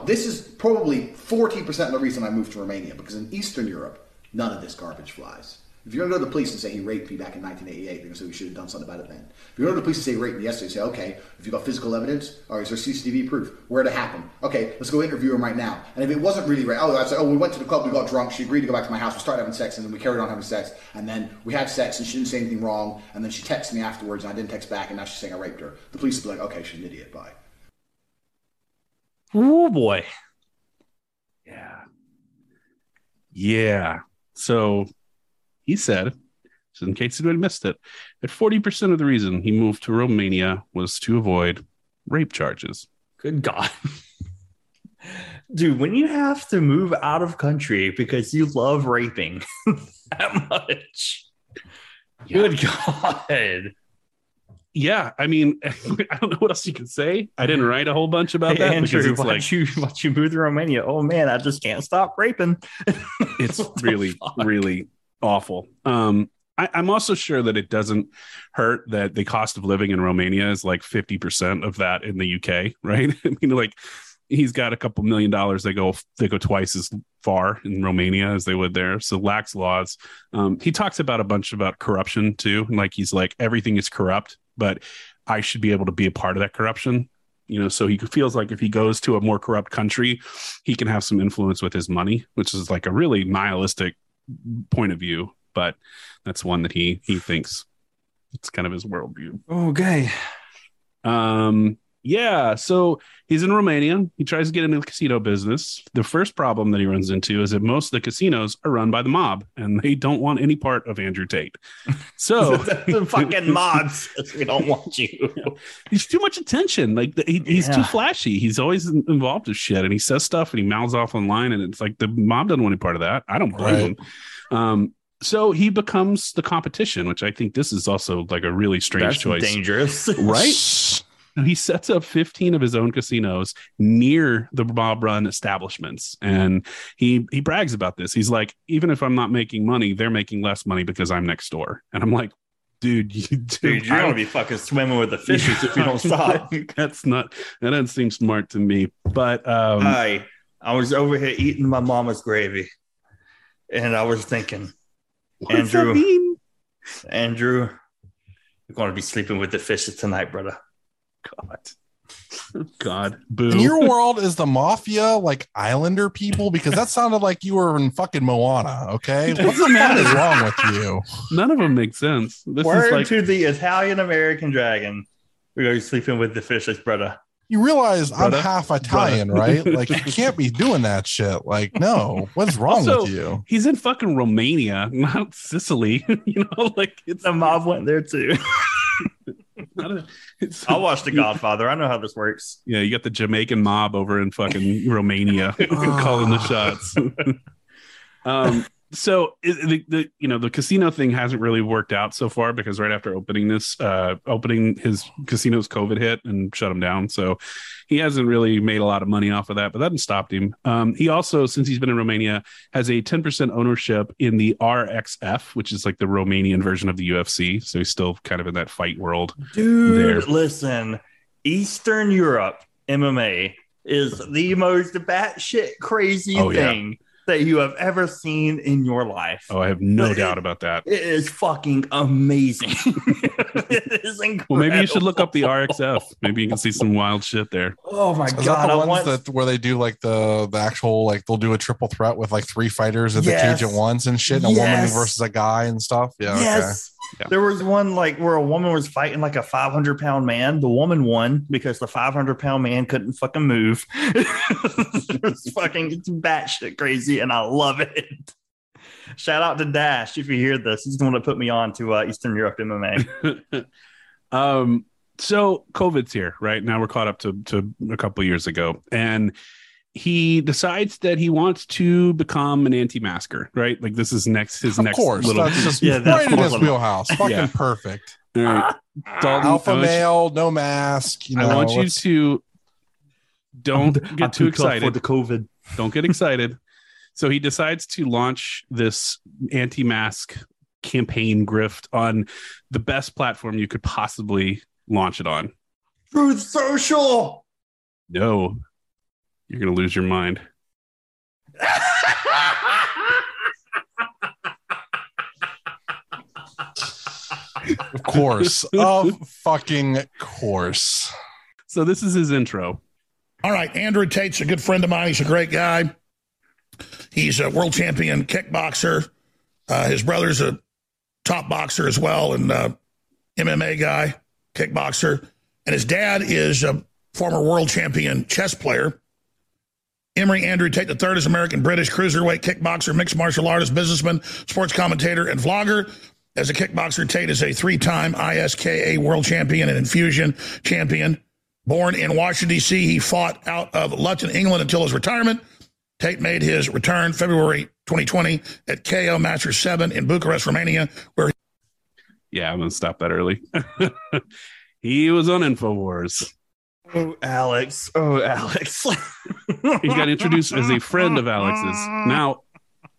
S7: This is probably 40% of the reason I moved to Romania because in Eastern Europe, none of this garbage flies. If you're going to go to the police and say he raped me back in 1988, they're going to say we should have done something about it then. If you're go to the police and say he raped me yesterday, say, okay, if you've got physical evidence, or is there CCTV proof? Where did it happen? Okay, let's go interview him right now. And if it wasn't really rape, oh, I'd say, oh, we went to the club, we got drunk, she agreed to go back to my house, we started having sex, and then we carried on having sex, and then we had sex, and she didn't say anything wrong, and then she texted me afterwards, and I didn't text back, and now she's saying I raped her. The police would be like, okay, she's an idiot, bye.
S3: Oh boy.
S1: Yeah. Yeah. So he said, so in case anyone missed it, that 40% of the reason he moved to Romania was to avoid rape charges.
S3: Good God. Dude, when you have to move out of country because you love raping that much. Good God.
S1: Yeah, I mean, I don't know what else you can say. I didn't write a whole bunch about
S3: Hey,
S1: that
S3: Andrew,
S1: it's
S3: why'd
S1: like
S3: you why'd you move to Romania? Oh man, I just can't stop raping.
S1: it's really
S3: fuck?
S1: really awful um I, i'm also sure that it doesn't hurt that the cost of living in romania is like 50% of that in the uk right i mean like he's got a couple million dollars they go they go twice as far in romania as they would there so lax laws um he talks about a bunch about corruption too and like he's like everything is corrupt but i should be able to be a part of that corruption you know so he feels like if he goes to a more corrupt country he can have some influence with his money which is like a really nihilistic point of view but that's one that he he thinks it's kind of his worldview
S3: Okay.
S1: um yeah so he's in romania he tries to get into the casino business the first problem that he runs into is that most of the casinos are run by the mob and they don't want any part of andrew tate so
S3: the fucking mob says we don't want you.
S1: he's too much attention. Like he, he's too flashy. He's always involved with shit, and he says stuff and he mouths off online, and it's like the mob doesn't want any part of that. I don't blame
S2: Right.
S1: him. Um, so he becomes the competition, which I think this is also like a really strange
S3: That's
S1: choice,
S3: dangerous.
S1: right? He sets up 15 of his own casinos near the mob run establishments. And he he brags about this. He's like, even if I'm not making money, they're making less money because I'm next door. And I'm like, dude, you
S3: Dude, you're
S1: I-
S3: gonna be fucking swimming with the fishes if you don't stop.
S1: That's not that doesn't seem smart to me. But um
S3: Hi, I was over here eating my mama's gravy, and I was thinking,
S1: what does that
S3: Andrew. Andrew, you're going to be sleeping with the fishes tonight, brother.
S1: God. God. Boo.
S2: In your world, is the mafia like Islander people? Because that sounded like you were in fucking Moana. Okay, what the fuck is wrong with you?
S1: None of them make sense. This
S3: Word
S1: is like
S3: to the Italian American dragon. We're going to be sleeping with the fishes, brother.
S2: You realize I'm half Italian, right? Like you can't be doing that shit. Like, no, what's wrong
S1: Also-
S2: with you?
S1: he's in fucking Romania, not Sicily. you know, like it's
S3: The mob went there too.
S1: Not a, it's
S3: I'll watch The Godfather. I know how this works.
S1: yeah, you got the Jamaican mob over in fucking Romania calling the shots. um, so the, the you know the casino thing hasn't really worked out so far because right after opening this, uh, opening his casino's COVID hit and shut him down. So he hasn't really made a lot of money off of that, but that hasn't stopped him. Um, he also, since he's been in Romania, has a 10% ownership in the RXF, which is like the Romanian version of the UFC. So he's still kind of in that fight world.
S3: Dude,
S1: There.
S3: listen, Eastern Europe MMA is the most batshit crazy
S1: Oh, yeah.
S3: Thing that you have ever seen in your life.
S1: Oh, I have no
S3: But it-
S1: doubt about that.
S3: It is fucking amazing. it is incredible.
S1: Well, maybe you should look up the RXF. Maybe you can see some wild shit there.
S3: Oh my
S2: Is
S3: god!
S2: that the
S3: I
S2: ones
S3: want
S2: that where they do like the the actual like they'll do a triple threat with like three fighters at
S3: Yes.
S2: the cage at once and shit, and a woman versus a guy and stuff. Yeah, okay.
S1: Yeah.
S3: There was one like where a woman was fighting like a 500 pound man. The woman won because the 500 pound man couldn't fucking move. it's fucking it's batshit crazy, and I love it. Shout out to Dash if you hear this. He's the one that put me on to uh, Eastern Europe MMA.
S1: um, so COVID's here, right? Now we're caught up to to a couple years ago, and he decides that he wants to become an anti-masker, right? Like this is next his
S2: Of
S1: next
S2: course,
S1: little
S2: that's just
S3: Yeah, that's
S2: right in his
S3: awesome.
S2: wheelhouse. Fucking
S1: Yeah.
S2: perfect.
S1: All right. Dalton,
S2: Alpha
S1: I want you-
S2: male, no mask. You know,
S1: I want you to don't get too excited.
S3: for the COVID.
S1: Don't get excited. so he decides to launch this anti-mask campaign grift on the best platform you could possibly launch it on.
S3: Truth Social.
S1: No, you're gonna lose your mind.
S2: Of course. of fucking course.
S1: So this is his intro.
S8: All right, Andrew Tate's a good friend of mine. He's a great guy. He's a world champion kickboxer. Uh, his brother's a top boxer as well, and uh, MMA guy, kickboxer. And his dad is a former world champion chess player. Emory Andrew Tate III is American British cruiserweight kickboxer, mixed martial artist, businessman, sports commentator, and vlogger. As a kickboxer, Tate is a three time ISKA world champion and Enfusion champion. Born in Washington, D.C., he fought out of Luton, England until his retirement. Tate made his return February 2020 at KO Master 7 in Bucharest, Romania, where
S1: Yeah, I'm gonna stop that early. he was on Infowars.
S3: Oh, Alex. Oh, Alex.
S1: He got introduced as a friend of Alex's. Now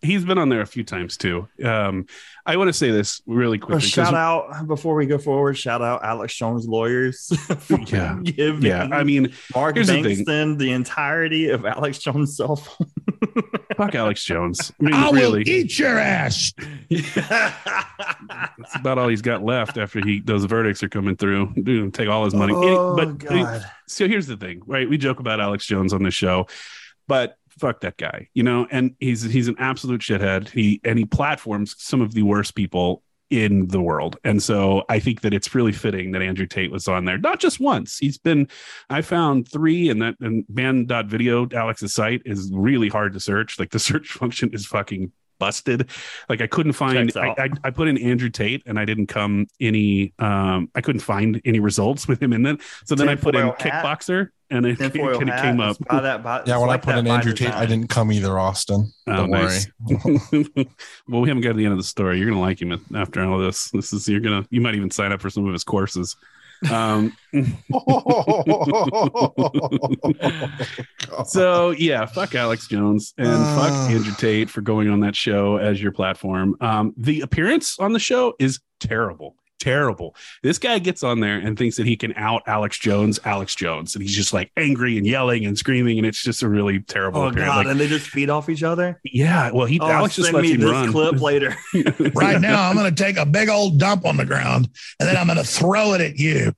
S1: he's been on there a few times too. Um, I want to say this really
S3: quickly.
S1: quickly. 'cause-
S3: shout out before we go forward. Shout out Alex Jones lawyers.
S1: Yeah.
S3: giving
S1: Yeah, I mean,
S3: Mark
S1: here's the thing.
S3: The, entirety of Alex Jones' cell phone.
S1: fuck Alex Jones. I mean,
S8: I will
S1: really,
S8: eat your ass.
S1: that's about all he's got left after he those verdicts are coming through. Dude, take all his money.
S3: Oh,
S1: but
S3: God.
S1: so here's the thing, right? We joke about Alex Jones on this show, but fuck that guy, you know. And he's he's an absolute shithead. He and he platforms some of the worst people in the world. And so I think that it's really fitting that Andrew Tate was on there, not just once. He's been, I found three, and that and banned.video, Alex's site is really hard to search. Like the search function is fucking busted. Like I couldn't find, I. I, I put in Andrew Tate and I didn't come any, um, I couldn't find any results with him in it. So then I put in
S3: hat.
S1: kickboxer and it, it,
S3: Tinfoil
S1: it
S3: hat,
S1: came up.
S3: by that, by,
S2: Yeah, when
S3: like
S2: I put
S3: that
S2: in Andrew Tate, I didn't come either, Austin.
S1: Oh,
S2: Don't
S1: nice.
S2: worry.
S1: well, we haven't got to the end of the story. You're gonna like him after all this. This is you're gonna you might even sign up for some of his courses. Um, so yeah, fuck Alex Jones and fuck
S2: Uh.
S1: Andrew Tate for going on that show as your platform. Um, the appearance on the show is terrible. Terrible. This guy gets on there and thinks that he can out Alex Jones, Alex Jones, and he's just like angry and yelling and screaming, and it's just a really terrible
S3: Oh
S1: appearance.
S3: god,
S1: Like,
S3: and they just feed off each other.
S1: yeah, well, he
S3: Oh,
S1: Alex just
S3: send
S1: lets
S3: me
S1: him
S3: this
S1: run.
S3: clip later.
S8: Right now, I'm going to take a big old dump on the ground and then I'm going to throw it at you.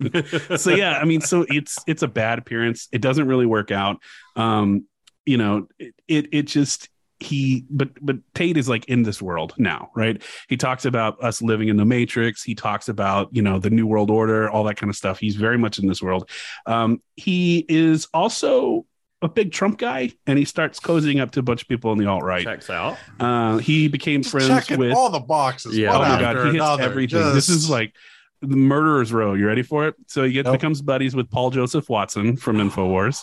S1: so yeah, I mean, so it's it's a bad appearance. It doesn't really work out. Um, you know, it it, it just he but but Tate is like in this world now, right? He talks about us living in the matrix. He talks about, you know, the new world order, all that kind of stuff. He's very much in this world. Um, he is also a big Trump guy, and he starts cozying up to a bunch of people in the alt right.
S3: Checks out.
S1: Uh, he became friends
S2: Checking
S1: with
S2: all the boxes.
S3: Yeah.
S2: one
S1: oh my god, he hits
S2: another.
S1: everything. This is like the murderer's row. You ready for it? So he gets,
S2: Nope.
S1: becomes buddies with Paul Joseph Watson from Infowars.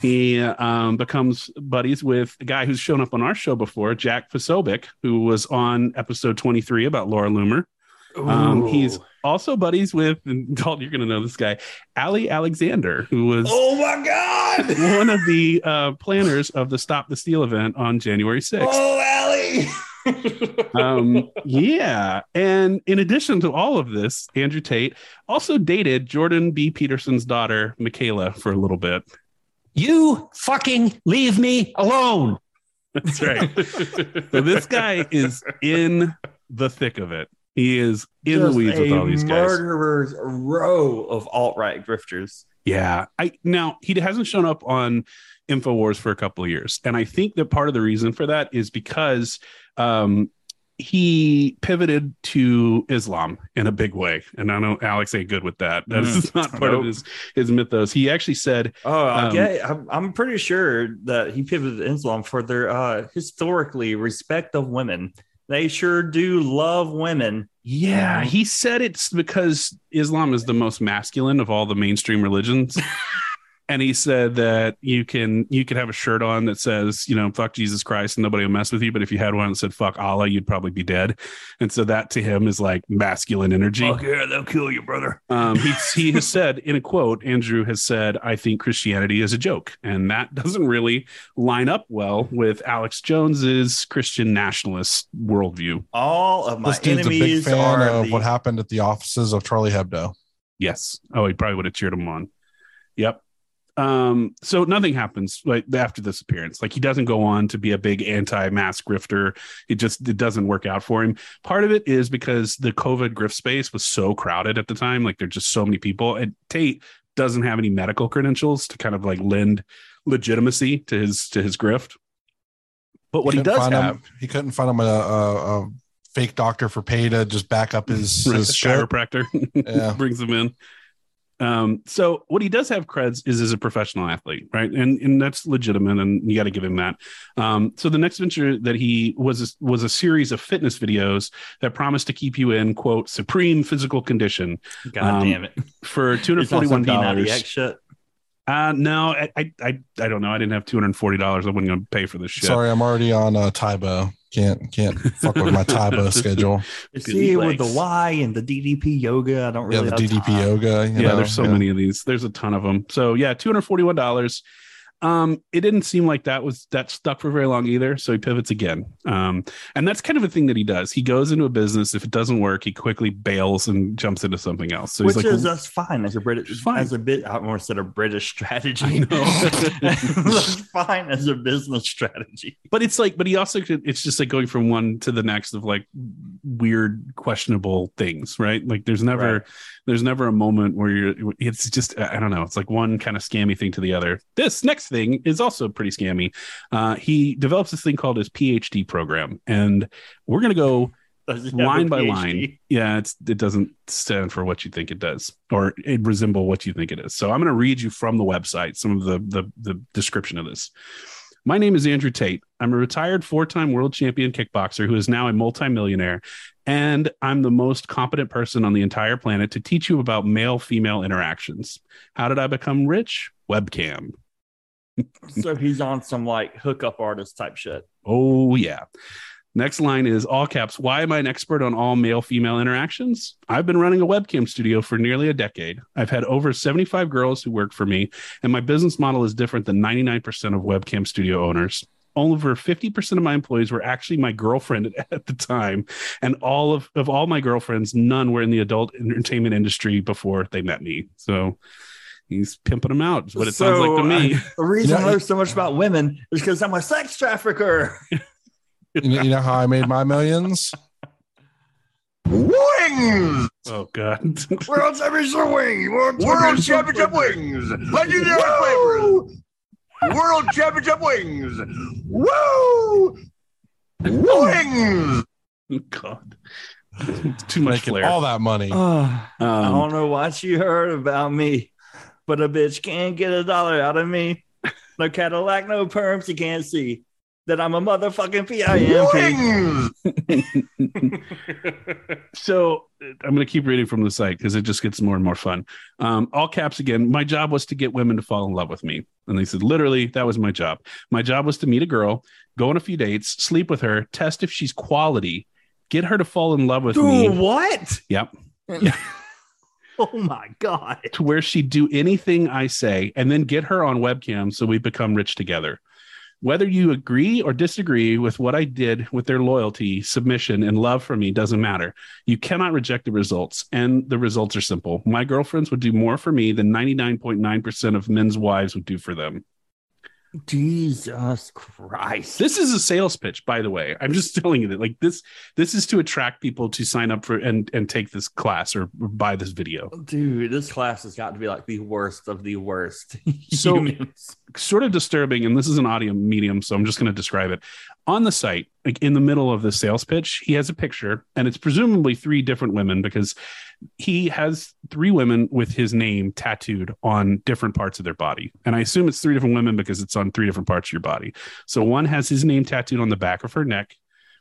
S1: He um, becomes buddies with a guy who's shown up on our show before, Jack Posobiec, who was on episode 23 about Laura Loomer. Um, he's also buddies with, and Dalton, you're going to know this guy, Ali Alexander, who was
S3: Oh my god!
S1: one of the uh, planners of the Stop the Steal event on January 6th
S3: Oh, Allie!
S1: um yeah and in addition to all of this andrew tate also dated jordan b peterson's daughter mikhaila for a little bit
S9: You fucking leave me alone.
S1: that's right so this guy is in the thick of it he is in the weeds with all these guys
S3: Murderer's row of alt right grifters.
S1: Yeah. I now he hasn't shown up on InfoWars for a couple of years. And I think that part of the reason for that is because um he pivoted to Islam in a big way. And I know Alex ain't good with that. That is not part of his his mythos. He actually said
S3: Oh,
S1: Um,
S3: okay. I'm, I'm pretty sure that he pivoted to Islam for their uh, historically respect of women. They sure do love women.
S1: Yeah,
S3: Mhm.
S1: he said it's because Islam is the most masculine of all the mainstream religions. and he said that you can you could have a shirt on that says you know fuck jesus christ and nobody will mess with you but if you had one that said fuck allah you'd probably be dead and so that to him is like masculine energy fuck
S3: yeah, they'll kill you, brother.
S1: um, he, he has said in a quote andrew has said i think christianity is a joke and that doesn't really line up well with alex jones's christian nationalist worldview
S3: All of my
S2: This dude's a big
S3: enemies
S2: fan
S3: are
S2: of
S3: the-
S2: what happened at the offices of Charlie Hebdo.
S1: Yes. Oh, he probably would have cheered him on. Yep. Um, so nothing happens like after this appearance. Like he doesn't go on to be a big anti-mask grifter. It just it doesn't work out for him. Part of it is because the COVID grift space was so crowded at the time. Like there's just so many people. And Tate doesn't have any medical credentials to kind of like lend legitimacy to his to his grift. But what he,
S2: couldn't
S1: does have
S2: him, he couldn't find him a, a, a fake doctor for pay to just back up his, his
S1: chiropractor
S2: Yeah.
S1: brings him in. Um, so what he does have creds is as a professional athlete, right? And and that's legitimate, and you got to give him that. Um, so the next venture that he was a, was a series of fitness videos that promised to keep you in quote supreme physical condition
S3: God
S1: um,
S3: damn it.
S1: for two hundred forty one
S3: It's not
S1: forty one
S3: some
S1: dollars.
S3: P90X shit.
S1: Uh, no, I, I I I don't know. I didn't have two hundred forty dollars. I wasn't going to pay for this shit.
S2: Sorry, I'm already on uh, Tae Bo. Can't can't fuck with my Tae
S3: Bo
S1: schedule.
S3: See, with the. Y and the DDP yoga, I don't
S2: Yeah,
S3: really
S2: the
S3: have
S2: DDP
S3: time.
S2: yoga. you
S1: yeah,
S2: know,
S1: there's so
S2: yeah.
S1: many of these. There's a ton of them. So yeah, two hundred forty one dollars. Um, it didn't seem like that was that stuck for very long either. So he pivots again. Um, and that's kind of a thing that he does. He goes into a business. If it doesn't work, he quickly bails and jumps into something else. So
S3: Which
S1: he's like,
S3: is that's fine as a British
S1: fine.
S3: as a bit I almost said a British strategy. That's fine as a business strategy.
S1: but it's like, but he also could. It's just like going from one to the next of like weird, questionable things, right? Like there's never,
S3: Right.
S1: There's never a moment where you're. It's just I don't know. It's like one kind of scammy thing to the other. This next thing is also pretty scammy. Uh, he develops this thing called his PhD program, and we're go
S3: he have a
S1: line by line. Yeah, it's it doesn't stand for what you think it does, or it resemble what you think it is. So I'm going to read you from the website some of the the, the description of this. My name is Andrew Tate. I'm a retired four-time world champion kickboxer who is now a multimillionaire, and I'm the most competent person on the entire planet to teach you about male-female interactions. How did I become rich? Webcam.
S3: So he's on some like hookup artist type shit.
S1: Oh, yeah. Next line is all caps. Why am I an expert on all male female interactions? I've been running a webcam studio for nearly a decade. I've had over 75 girls who work for me, and my business model is different than 99% of webcam studio owners. Over 50% of my employees were actually my girlfriend at the time, and all of, of all my girlfriends, none were in the adult entertainment industry before they met me. So he's pimping them out, is what it sounds like to me.
S3: uh, the reason
S2: You know,
S3: I know so much about women is because I'm a sex trafficker.
S2: You know, you know how I made my millions?
S4: Wings!
S1: oh, God.
S3: World Championship wing. World,
S4: World Championship Wings! Legendary flavors! World Championship Wings! Woo! Wings!
S1: God. Too much
S2: Making
S1: flair.
S2: all that money.
S3: Ah, I
S1: Um,
S3: don't know what you heard about me, but a bitch can't get a dollar out of me. No Cadillac, no perms, you can't see that I'm a motherfucking PIMP.
S1: So I'm going to keep reading from the site because it just gets more and more fun. Um, all caps again. My job was to get women to fall in love with me. And they said, literally, that was my job. My job was to meet a girl, go on a few dates, sleep with her, test if she's quality, get her to fall in love with
S3: Dude,
S1: me.
S3: what?
S1: Yep.
S3: Oh my God.
S1: To where she'd do anything I say and then get her on webcam so we become rich together. Whether you agree or disagree with what I did with their loyalty, submission, and love for me doesn't matter. You cannot reject the results. And the results are simple. My girlfriends would do more for me than 99.9% of men's wives would do for them.
S3: Jesus Christ.
S1: This is a sales pitch, by the way. I'm just telling you that like this this is to attract people to sign up for and and take this class or buy this video.
S3: Dude, this class has got to be like the worst of the worst.
S1: So- sort of disturbing, and this is an audio medium, so I'm just going to describe it. On the site, like in the middle of the sales pitch, he has a picture, and it's presumably three different women because he has three women with his name tattooed on different parts of their body. And I assume it's three different women because it's on three different parts of your body. So one has his name tattooed on the back of her neck,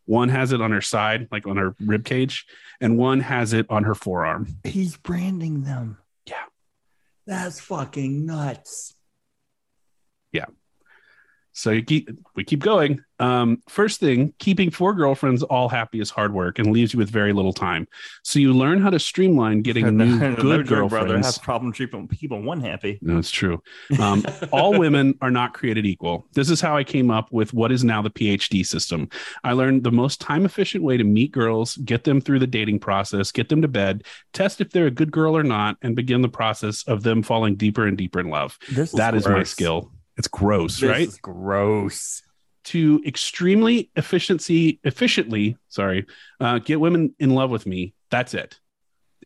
S1: one has it on her side, like on her rib cage, and one has it on her forearm.
S3: He's branding them.
S1: Yeah.
S3: That's fucking nuts.
S1: So you keep we keep going. Um, first thing, keeping four girlfriends all happy is hard work and leaves you with very little time. So you learn how to streamline getting new good
S3: joke, brother
S1: girlfriends.
S3: has problem keeping keeping one happy.
S1: No, it's true. Um, all women are not created equal. This is how I came up with what is now the PhD system. I learned the most time efficient way to meet girls, get them through the dating process, get them to bed, test if they're a good girl or not, and begin the process of them falling deeper and deeper in love.
S3: This
S1: That is my skill. It's gross,
S3: This
S1: right?
S3: is gross.
S1: to extremely efficiency efficiently sorry uh, get women in love with me that's it.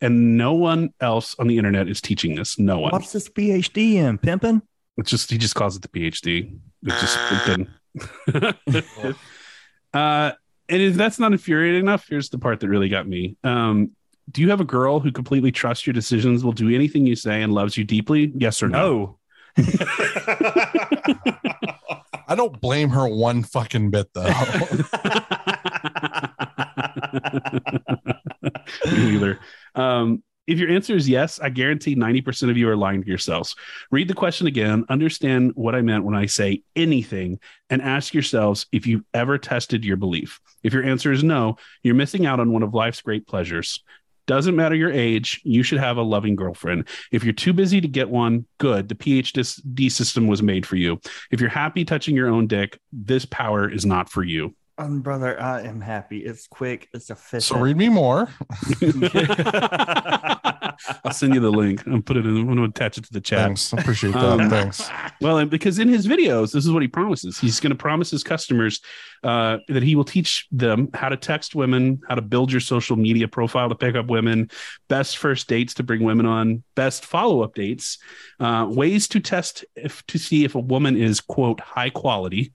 S1: And no one else on the internet is teaching this. No one.
S3: What's this PhD in pimping?
S1: it's just he just calls it the phd It's just it didn't uh and if that's not infuriating enough here's the part that really got me. Um do you have a girl who completely trusts your decisions will do anything you say and loves you deeply? Yes or no?
S3: No.
S2: I don't blame her one fucking bit though.
S1: Either. Um, if your answer is yes, I guarantee 90% of you are lying to yourselves. Read the question again, understand what I meant when I say anything, and ask yourselves if you've ever tested your belief. If your answer is no, you're missing out on one of life's great pleasures. Doesn't matter your age, you should have a loving girlfriend. If you're too busy to get one, good. The PhD system was made for you. If you're happy touching your own dick, this power is not for you.
S3: Um, brother, I am happy. It's quick. It's efficient.
S2: so read me more.
S1: I'll send you the link and put it in. I'm going to attach it to the chat.
S2: Thanks. I appreciate that.
S1: Um,
S2: Thanks.
S1: Well, and because in his videos, this is what he promises. He's going to promise his customers uh, that he will teach them how to text women, how to build your social media profile to pick up women, best first dates to bring women on, best follow up dates, uh, ways to test if to see if a woman is quote high quality.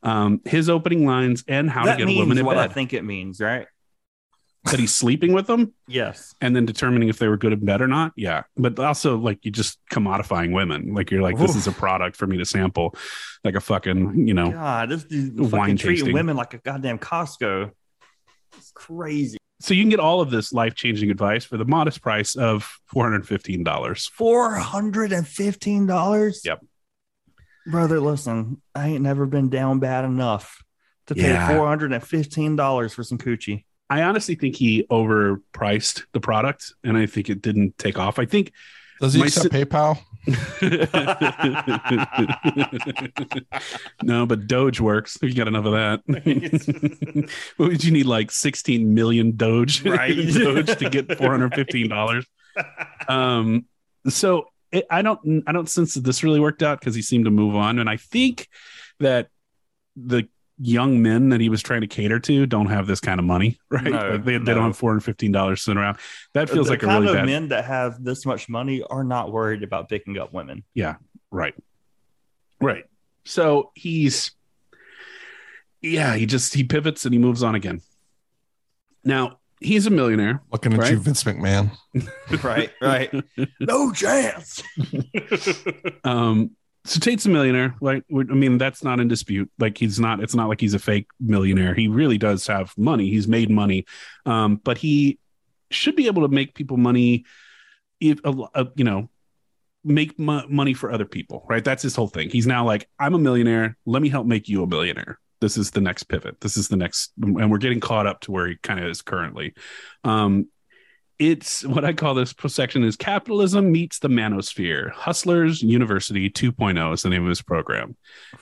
S1: Um, his opening lines and how
S3: that
S1: to get a
S3: means
S1: woman in
S3: what I think it means, right?
S1: That he's sleeping with them
S3: Yes.
S1: and then determining if they were good in bed or not. Yeah. But also like you just commodifying women. Like you're like, this is a product for me to sample, like a fucking, you know,
S3: God, this dude
S1: Wine
S3: fucking treating women like a goddamn Costco. It's crazy.
S1: so you can get all of this life-changing advice for the modest price of $415.
S3: Four hundred and fifteen dollars.
S1: Yep.
S3: Brother, listen, I ain't never been down bad enough to pay
S1: Yeah.
S3: four hundred and fifteen dollars for some coochie.
S1: I honestly think he overpriced the product and I think it didn't take off. I think
S2: Does he
S1: my
S2: accept
S1: si-
S2: PayPal?
S1: no, but Doge works. You got enough of that. what would you need? Like 16 million Doge,
S3: Right.
S1: Doge to get $415. Um, so it, I don't, I don't sense that this really worked out because he seemed to move on. And I think that the young men that he was trying to cater to don't have this kind of money, right?
S3: No,
S1: Like, they, they don't have $415 sitting around. That feels
S3: the
S1: like a
S3: kind
S1: really
S3: of
S1: bad.
S3: men that have this much money are not worried about picking up women.
S1: Yeah, right. Right. So he's yeah, he just he pivots and he moves on again. Now, he's a millionaire.
S2: Looking at
S1: Right.
S2: you, Vince McMahon.
S3: Right, right. no chance.
S1: Um so Tate's a millionaire. Like I mean, that's not in dispute. Like he's not it's not like he's a fake millionaire. He really does have money. He's made money. Um but he should be able to make people money if uh, you know make mo- money for other people, right? That's his whole thing. He's now like, I'm a millionaire. Let me help make you a millionaire. This is the next pivot. This is the next, and we're getting caught up to where he kind of is currently. Um, it's what I call this section is capitalism meets the manosphere. Hustlers University 2.0 is the name of his program,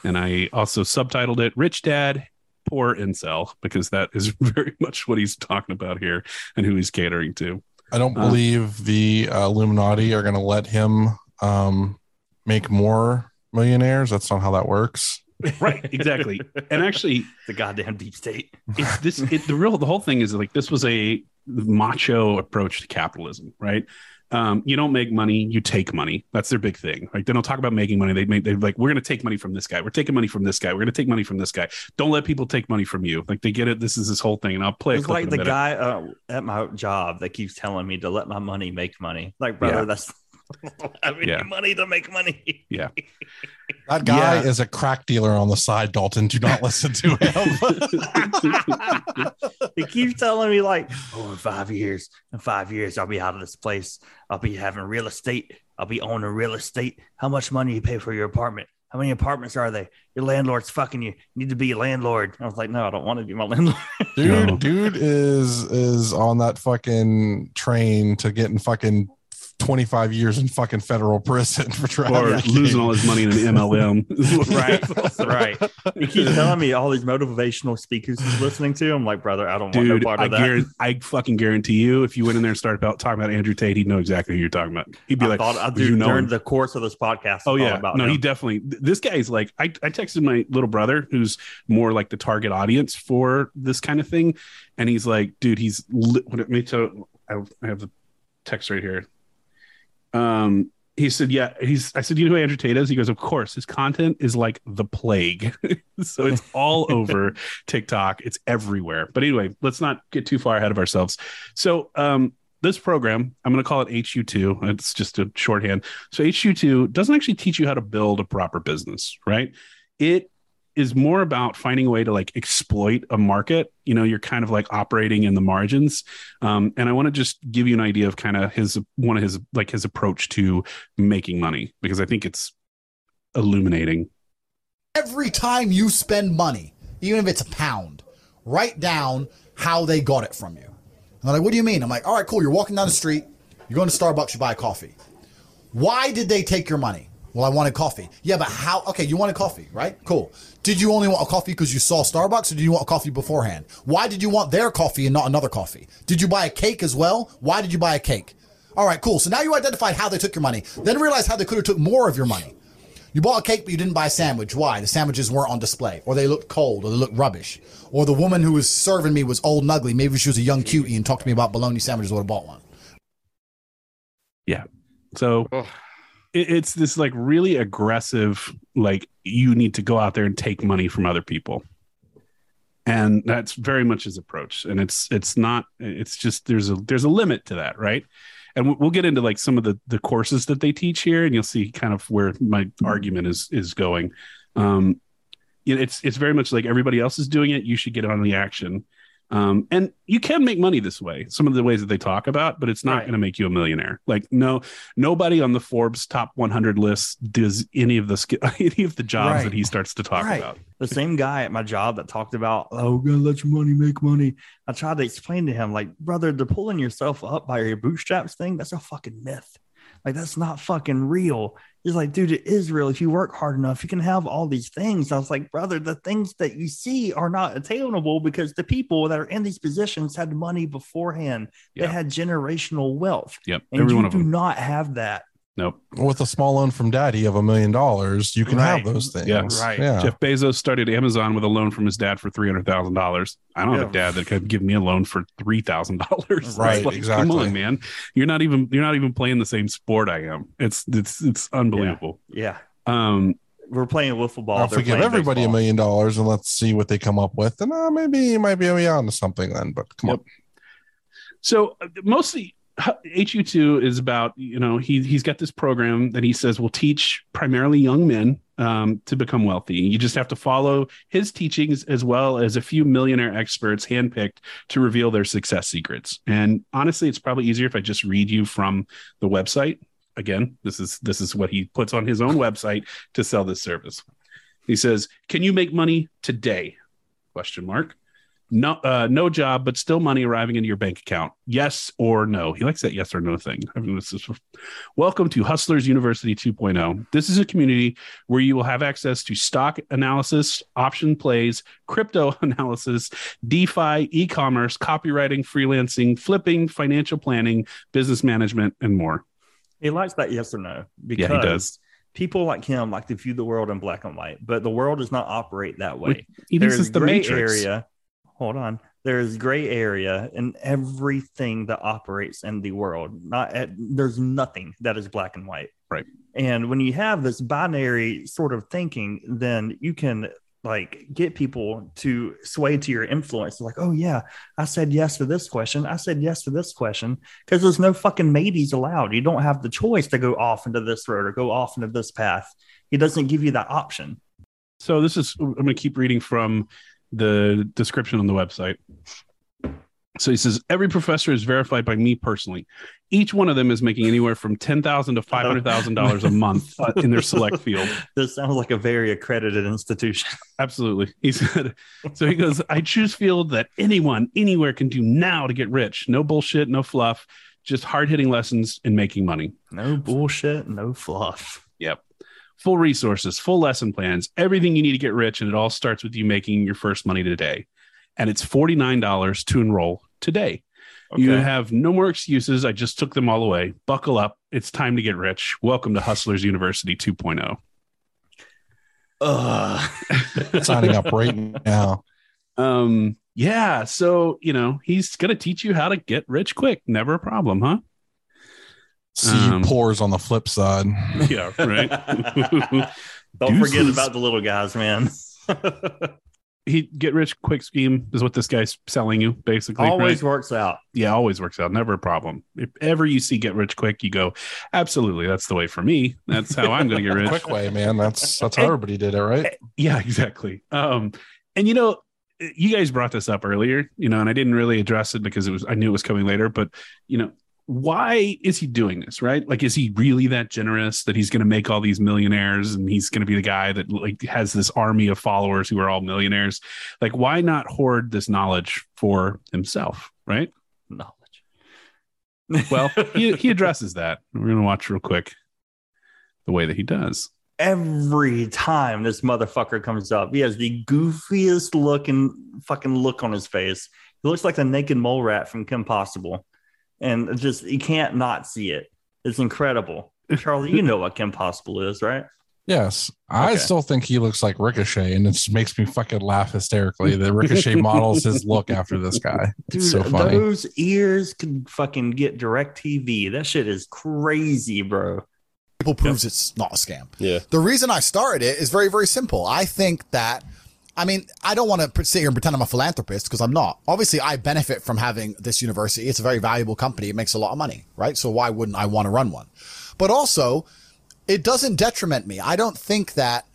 S1: and I also subtitled it "Rich Dad." Poor incel, because that is very much what he's talking about here and who he's catering to.
S2: I don't
S1: Uh,
S2: believe the uh, Illuminati are going to let him um, make more millionaires. That's not how that works.
S1: Right, exactly. and actually,
S3: The goddamn deep state.
S1: it's this it, the real the whole thing is like this was a macho approach to capitalism right um, you don't make money you take money that's their big thing like they don't talk about making money they make they're like we're going to take money from this guy we're taking money from this guy we're going to take money from this guy don't let people take money from you like they get it this is this whole thing and i'll play
S3: It's like the
S1: minute.
S3: guy uh, at my job that keeps telling me to let my money make money. Like, brother,
S1: Yeah.
S3: that's I don't
S1: Yeah.
S3: money to make money. Yeah.
S2: That guy
S1: Yeah.
S2: is a crack dealer on the side, Dalton. Do not listen to him.
S3: he keeps telling me like, oh, in five years, in five years, I'll be out of this place. I'll be having real estate. I'll be owning real estate. How much money you pay for your apartment? How many apartments are they? Your landlord's fucking you. You need to be a landlord. I was like, no, I don't want to be my landlord.
S2: Dude, dude is is on that fucking train to getting fucking 25 years in fucking federal prison for
S1: or
S2: trafficking.
S1: losing all his money in an MLM.
S3: right, right. You keep telling me all these motivational speakers he's listening to. I'm like, brother, I don't want no
S1: Dude,
S3: part
S1: I,
S3: of that.
S1: guarantee, I fucking guarantee you, if you went in there and started about, talking about Andrew Tate, he'd know exactly who you're talking about. He'd be
S3: I
S1: like,
S3: thought uh, I
S1: "Would you know
S3: during
S1: him?"
S3: the course of this podcast.
S1: Oh yeah,
S3: about
S1: no,
S3: him.
S1: he definitely. This guy's like, I, I texted my little brother, who's more like the target audience for this kind of thing, and he's like, dude, he's. Li- let me tell. I I have the text right here. Um, he said, yeah, he's. I said, you know who Andrew Tate is? He goes, of course. His content is like the plague, so it's all over TikTok. It's everywhere. But anyway, let's not get too far ahead of ourselves. So, um, this program, I'm going to call it HU2. It's just a shorthand. So HU2 doesn't actually teach you how to build a proper business, right? It is more about finding a way to like exploit a market. You know, you're kind of like operating in the margins. Um, and I want to just give you an idea of kind of his one of his like his approach to making money because I think it's illuminating.
S6: Every time you spend money, even if it's a pound, write down how they got it from you. And they're like, what do you mean? I'm like, all right, cool. You're walking down the street, you're going to Starbucks, you buy a coffee. Why did they take your money? Well, I wanted coffee. Yeah, but how? Okay, you wanted coffee, right? Cool. Did you only want a coffee because you saw Starbucks, or did you want a coffee beforehand? Why did you want their coffee and not another coffee? Did you buy a cake as well? Why did you buy a cake? All right, cool. So now you identified how they took your money. Then realize how they could have took more of your money. You bought a cake, but you didn't buy a sandwich. Why? The sandwiches weren't on display, or they looked cold, or they looked rubbish, or the woman who was serving me was old and ugly. Maybe she was a young cutie and talked to me about bologna sandwiches. Would have bought one.
S1: Yeah. So it, it's this like really aggressive, like you need to go out there and take money from other people. And that's very much his approach. And it's it's not it's just there's a there's a limit to that, right? And we'll- get into like some of the the courses that they teach here, and you'll see kind of where my argument is is going. Um, it's it's very much like everybody else is doing it. You should get on the action. Um, and you can make money this way. Some of the ways that they talk about, but it's not
S3: Right.
S1: going to make you a millionaire. Like no, nobody on the Forbes top 100 list does any of the any of the jobs
S3: Right.
S1: that he starts to talk
S3: Right.
S1: about.
S3: The same guy at my job that talked about, oh, gonna let your money make money. I tried to explain to him, like, brother, the pulling yourself up by your bootstraps thing, that's a fucking myth. Like, that's not fucking real. He's like, dude, it is real. If you work hard enough, you can have all these things. I was like, brother, the things that you see are not attainable because the people that are in these positions had money beforehand. They had generational wealth.
S1: Yep,
S3: And
S1: every
S3: you do
S1: them.
S3: not have that.
S1: Nope.
S2: With a small loan from daddy of a million dollars, you can
S3: Right.
S2: have those things.
S1: Yeah.
S3: Right.
S2: Yeah.
S1: Jeff Bezos started Amazon with a loan from his dad for three hundred thousand dollars. I don't have a dad that could give me a loan for three thousand dollars.
S2: Right,
S1: Come
S2: exactly.
S1: on, man. You're not even you're not even playing the same sport I am. It's it's it's unbelievable.
S3: Yeah.
S1: Um,
S3: We're playing wiffle ball.
S2: Or if
S3: they're
S2: we give everybody a million dollars and let's see what they come up with, then uh, maybe you might be on to something then. But come
S1: Yep. So uh, mostly HU2 is about, you know, he, he's got this program that he says will teach primarily young men um, to become wealthy. You just have to follow his teachings as well as a few millionaire experts handpicked to reveal their success secrets. And honestly, it's probably easier if I just read you from the website. Again, this is this is what he puts on his own website to sell this service. He says, "Can you make money today?" Question mark no uh, no job but still money arriving into your bank account yes or no he likes that yes or no thing I mean, this is, welcome to hustlers university 2.0 this is a community where you will have access to stock analysis option plays crypto analysis defi e-commerce copywriting freelancing flipping financial planning business management and more
S3: He likes that yes or no because
S1: Yeah, he does.
S3: people like him like to view the world in black and white, but the world does not operate that way. There's
S1: it's the
S3: gray
S1: matrix
S3: area. Hold on. There's gray area in everything that operates in the world. Not at, there's nothing that is black and white.
S1: Right.
S3: And when you have this binary sort of thinking, then you can like get people to sway to your influence. Like, oh yeah, I said yes to this question. I said yes to this question because there's no fucking mateys allowed. You don't have the choice to go off into this road or go off into this path. He doesn't give you that option.
S1: So this is I'm going to keep reading from the description on the website. So he says every professor is verified by me personally. Each one of them is making anywhere from ten thousand to five hundred thousand dollars a month in their select field.
S3: This sounds like a very accredited institution.
S1: Absolutely. He said, so he goes, I choose field that anyone, anywhere can do now to get rich. No bullshit, no fluff, just hard hitting lessons and making money.
S3: No bullshit, no fluff.
S1: Yep. Full resources, full lesson plans, everything you need to get rich. And it all starts with you making your first money today. And it's $49 to enroll today. You have no more excuses. I just took them all away. Buckle up. It's time to get rich. Welcome to Hustlers University oh. 2.0.
S3: Ugh.
S2: Signing up right now.
S1: Um, yeah. So, you know, he's going to teach you how to get rich quick. Never a problem, huh?
S2: See
S1: Um,
S2: pours on the flip side.
S1: Yeah. Right.
S3: Don't forget about the little guys, man.
S1: he get rich quick scheme is what this guy's selling you basically.
S3: Always
S1: right?
S3: works out.
S1: Yeah. Always works out. Never a problem. If ever you see get rich quick, you go, absolutely. That's the way for me. That's how I'm going to get rich.
S2: Quick way, man. That's that's how everybody did it, right?
S1: Yeah, exactly. Um, and you know, you guys brought this up earlier, you know, and I didn't really address it because it was I knew it was coming later, but you know, why is he doing this, right? Like, is he really that generous that he's going to make all these millionaires and he's going to be the guy that like has this army of followers who are all millionaires? Like, why not hoard this knowledge for himself, right?
S3: Knowledge.
S1: Well, he, he addresses that. We're going to watch real quick the way that he does.
S3: Every time this motherfucker comes up, he has the goofiest looking fucking look on his face. He looks like the naked mole rat from Kim Possible. And just you can't not see it. It's incredible. Charlie, you know what Kim Possible is, right?
S2: Yes. I
S3: Okay.
S2: still think he looks like Ricochet, and it just makes me fucking laugh hysterically. The Ricochet models his look after this guy.
S3: Dude,
S2: It's so funny.
S3: those ears can fucking get direct TV. That shit is crazy, bro.
S6: people proves it's not a scam.
S10: Yeah.
S6: The reason I started it is very, very simple. I think that, I mean, I don't want to sit here and pretend I'm a philanthropist because I'm not. Obviously, I benefit from having this university. It's a very valuable company. It makes a lot of money, right? So why wouldn't I want to run one? But also, it doesn't detriment me. I don't think that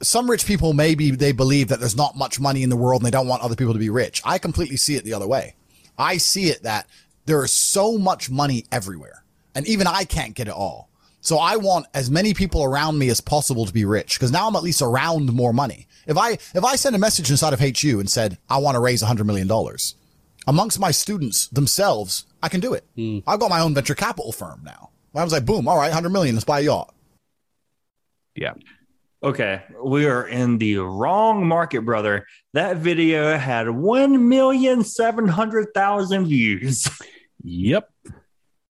S6: some rich people maybe they believe that there's not much money in the world and they don't want other people to be rich. I completely see it the other way. I see it that there is so much money everywhere and even I can't get it all. So I want as many people around me as possible to be rich because now I'm at least around more money. If I if I send a message inside of HU and said I want to raise 100 million dollars amongst my students themselves, I can do it. Hmm. I've got my own venture capital firm now. I was like, boom, all right, 100 million, let's buy a yacht.
S1: Yeah.
S3: Okay, we are in the wrong market, brother. That video had 1,700,000 views.
S1: Yep.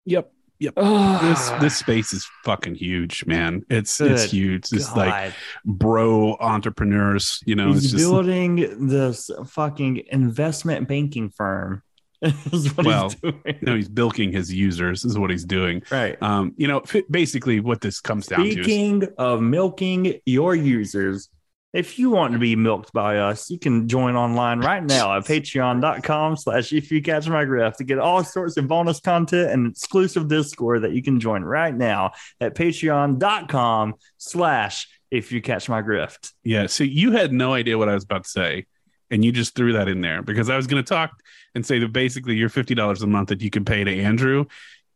S1: Yep. Yep. this this space is fucking huge, man. It's it's huge. It's
S3: God.
S1: like bro entrepreneurs, you know,
S3: He's
S1: it's just
S3: building this fucking investment banking firm. is what
S1: well,
S3: he's doing.
S1: no, he's bilking his users is what he's doing.
S3: Right.
S1: Um, you know, fi- basically what this comes down to is
S3: Speaking of milking your users, if you want to be milked by us, you can join online right now at patreon.com slash if you catch my grift to get all sorts of bonus content and exclusive Discord that you can join right now at patreon.com slash if you catch my grift.
S1: Yeah. So you had no idea what I was about to say, and you just threw that in there because I was going to talk and say that basically your fifty dollars a month that you can pay to Andrew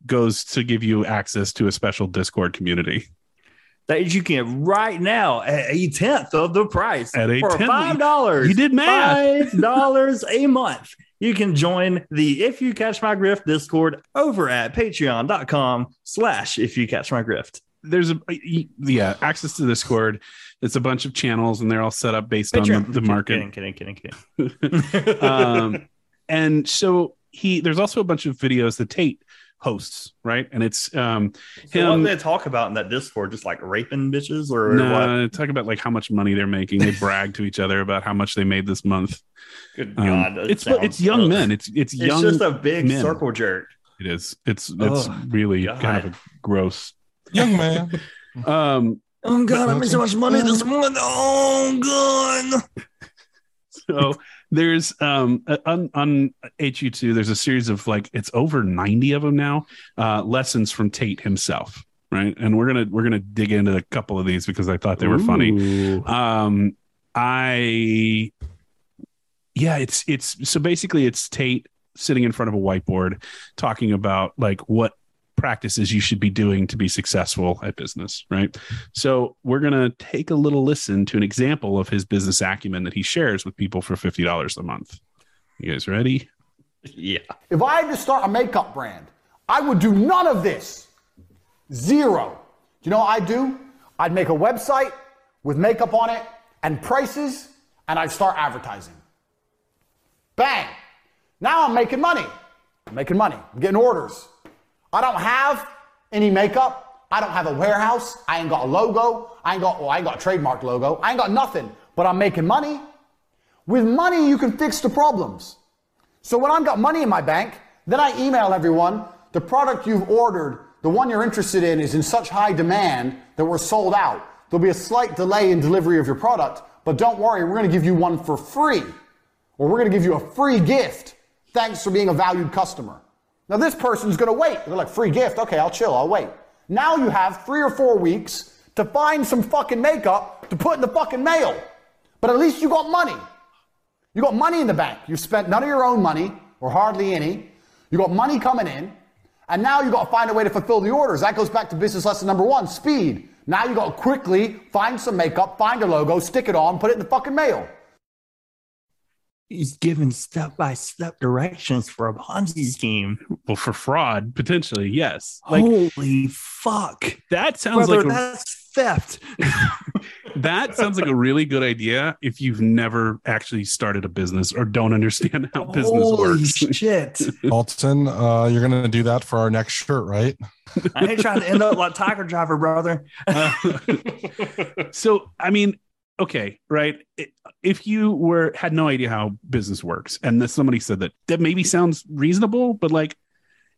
S1: goes to give you access to a special Discord community.
S3: That you can right now at a tenth of the price
S1: At a
S3: for
S1: tenth-
S3: five dollars.
S1: You did math.
S3: Five dollars a month. You can join the If You Catch My Grift Discord over at patreon.com slash if you catch my grift.
S1: There's a yeah access to Discord. It's a bunch of channels, and they're all set up based on the, the market.
S3: Kidding, kidding, kidding, kidding.
S1: um, and so he there's also a bunch of videos that Tate hosts, right? And it's um
S3: So what
S1: him
S3: do they talk about in that Discord? Just like raping bitches or what?
S1: no, talk about like how much money they're making. They brag to each other about how much they made this month.
S3: Good
S1: Um,
S3: God.
S1: it's it's young
S3: ugh.
S1: men. It's it's
S3: It's
S1: young.
S3: just a big
S1: men.
S3: circle jerk.
S1: It is. It's it's
S3: Oh,
S1: really
S3: God.
S1: kind of gross.
S2: Young man.
S1: Um,
S3: Oh God, I made so much money this month. Oh God.
S1: so there's um uh, on on HU2 there's a series of like it's over 90 of them now uh lessons from Tate himself right? And we're gonna we're gonna dig into a couple of these because I thought they were funny. Um I yeah it's it's so basically it's Tate sitting in front of a whiteboard talking about like what practices you should be doing to be successful at business, right? So we're going to take a little listen to an example of his business acumen that he shares with people for $50 a month. You guys ready?
S3: Yeah.
S6: If I had to start a makeup brand, I would do none of this. Zero. Do you know what I'd do? I'd make a website with makeup on it and prices, and I'd start advertising. Bang. Now I'm making money. I'm making money. I'm getting orders. I don't have any makeup. I don't have a warehouse. I ain't got a logo. I ain't got, well, I ain't got a trademark logo. I ain't got nothing, but I'm making money. With money, you can fix the problems. So when I've got money in my bank, then I email everyone the product you've ordered, the one you're interested in, is in such high demand that we're sold out. There'll be a slight delay in delivery of your product, but don't worry, we're going to give you one for free. Or we're going to give you a free gift. Thanks for being a valued customer. Now this person's going to wait. They're like, free gift. Okay, I'll chill. I'll wait. Now you have three or four weeks to find some fucking makeup to put in the fucking mail. But at least you got money. You got money in the bank. You've spent none of your own money, or hardly any. You got money coming in, and now you got to find a way to fulfill the orders. That goes back to business lesson number one: speed. Now you got to quickly find some makeup, find a logo, stick it on, put it in the fucking mail.
S3: He's giving step by step directions for a Ponzi scheme.
S1: Well, for fraud, potentially, yes. Like
S3: Holy fuck.
S1: that sounds
S3: Brother,
S1: like a,
S3: that's theft.
S1: that sounds like a really good idea if you've never actually started a business or don't understand how business
S3: Holy
S1: works.
S3: shit.
S2: Alton, uh, you're gonna do that for our next shirt, right?
S3: I ain't trying to end up like Tiger Driver, brother.
S1: so i mean okay right? If you were had no idea how business works and somebody said that that maybe sounds reasonable but like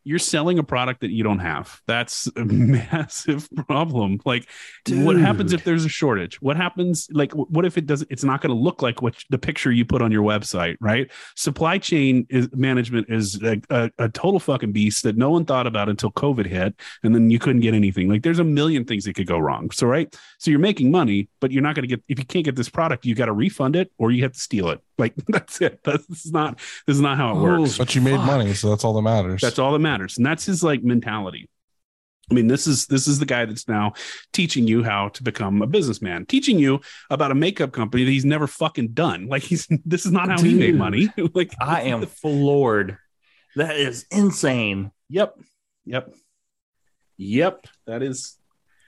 S1: you're selling a product that you don't have. That's a massive problem. Like what happens if there's a shortage? What happens like what if it doesn't it's not going to look like what the picture you put on your website right? Supply chain is management is a, a, a total fucking beast that no one thought about until covid hit and then you couldn't get anything. Like there's a million things that could go wrong. So right? So you're making money but you're not going to get if you can't get this product you got to refund it or you have to steal it like that's it that's this is not this is not how it oh, works
S2: But you made
S3: Fuck.
S2: money, so that's all that matters.
S1: that's all that matters, and that's his like mentality. I mean, this is this is the guy that's now teaching you how to become a businessman, teaching you about a makeup company that he's never fucking done. Like he's this is not how he made money. like
S3: I am floored. That is insane.
S1: Yep, yep, yep. That is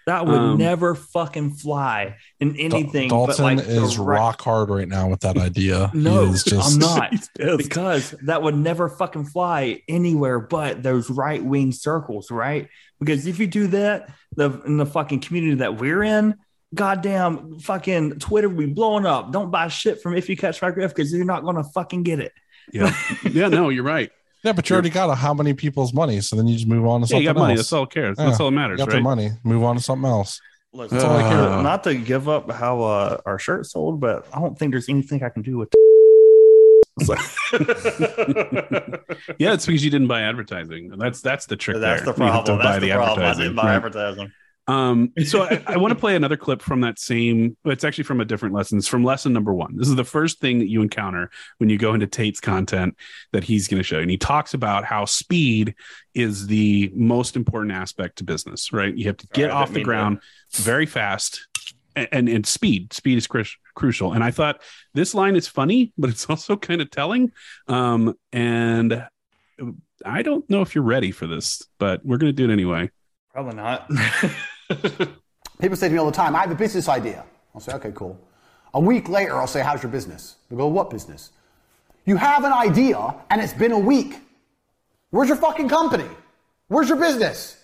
S3: That would
S1: Um,
S3: never fucking fly in anything.
S2: Dalton
S3: but like
S2: is
S3: right-
S2: rock hard right now with that idea.
S3: No,
S2: is just
S3: I'm not because that would never fucking fly anywhere but those right wing circles, right? Because if you do that, the in the fucking community that we're in, goddamn fucking Twitter will be blowing up. Don't buy shit from if you catch my drift because you're not gonna fucking get it.
S1: yeah, yeah. No, you're right.
S2: Yeah, but you already got a how many people's money, so then you just move on to
S1: Yeah,
S2: something
S1: you got money.
S2: else.
S1: That's all that cares.
S2: Yeah,
S1: That's all that
S2: You
S1: matters,
S2: got their
S1: right?
S2: money. Move on to something else.
S3: Look,
S2: That's all I care
S3: uh,
S2: about.
S3: not to give up how uh, our shirt sold, but I don't think there's anything I can do with.
S1: yeah, it's because you didn't buy advertising. That's that's the trick.
S3: That's
S1: there.
S3: the
S1: You have to
S3: problem.
S1: buy
S3: That's the, problem. I didn't buy
S1: Right.
S3: advertising.
S1: Um, so I, I want to play another clip from that same. It's actually from a different lesson. It's from lesson number one. This is the first thing that you encounter when you go into Tate's content that he's going to show, you. and he talks about how speed is the most important aspect to business. Right? You have to get
S3: Sorry,
S1: off the ground very fast, and and, and speed. Speed is cru- crucial. And I thought this line is funny, but it's also kind of telling. Um, and I don't know if you're ready for this, but we're going to do it anyway.
S3: Probably not.
S6: People say to me all the time, I have a business idea. I'll say, okay, cool. A week later, I'll say, how's your business? They'll go, what business? You have an idea and it's been a week. Where's your fucking company? Where's your business?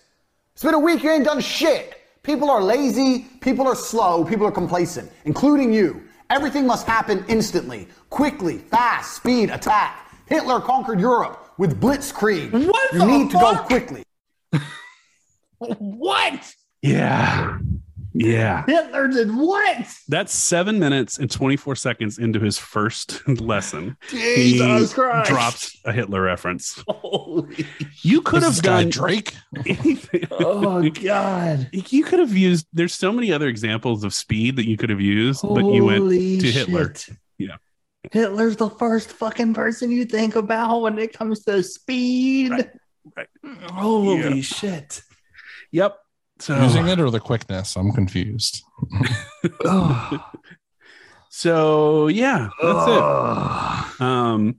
S6: It's been a week, you ain't done shit. People are lazy, people are slow, people are complacent, including you. Everything must happen instantly, quickly, fast, speed, attack. Hitler conquered Europe with blitzkrieg.
S3: What
S6: you need to go quickly.
S3: what?
S1: Yeah. Yeah.
S3: Hitler did what?
S1: That's seven minutes and 24 seconds into his first lesson.
S3: Jesus
S1: he
S3: Christ.
S1: drops a Hitler reference.
S3: Holy.
S1: You could have done
S2: Drake.
S1: anything.
S3: Oh God.
S1: You could have used, there's so many other examples of speed that you could have used, but you went to Hitler.
S3: shit.
S1: Yeah.
S3: Hitler's the first fucking person you think about when it comes to speed.
S1: Right, right.
S3: Holy
S1: Yeah.
S3: shit.
S1: Yep. So
S2: Using it or the quickness? I'm confused.
S1: So yeah, that's it. Um,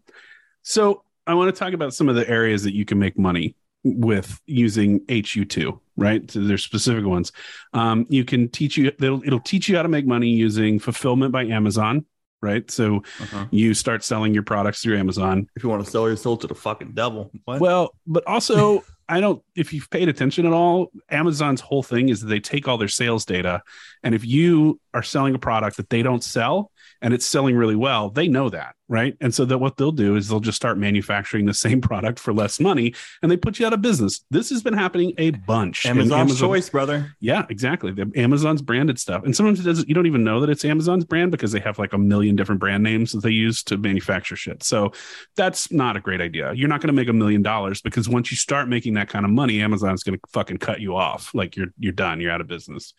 S1: so I want to talk about some of the areas that you can make money with using HU2, right? So there's specific ones. Um, you can teach you, it'll, it'll teach you how to make money using fulfillment by Amazon, right? So
S3: Uh-huh.
S1: you start selling your products through Amazon.
S3: If you want to sell your soul to the fucking devil, what?
S1: Well, but also, I don't, if you've paid attention at all, Amazon's whole thing is that they take all their sales data. And if you are selling a product that they don't sell and it's selling really well, they know that, right? And so that what they'll do is they'll just start manufacturing the same product for less money and they put you out of business. This has been happening a bunch.
S3: Amazon's
S1: Amazon-
S3: choice, brother.
S1: Yeah, exactly. The Amazon's branded stuff. And sometimes it doesn't, you don't even know that it's Amazon's brand because they have like a million different brand names that they use to manufacture shit. So that's not a great idea. You're not going to make a million dollars because once you start making that kind of money, Amazon's going to fucking cut you off. Like you're you're done. You're out of business.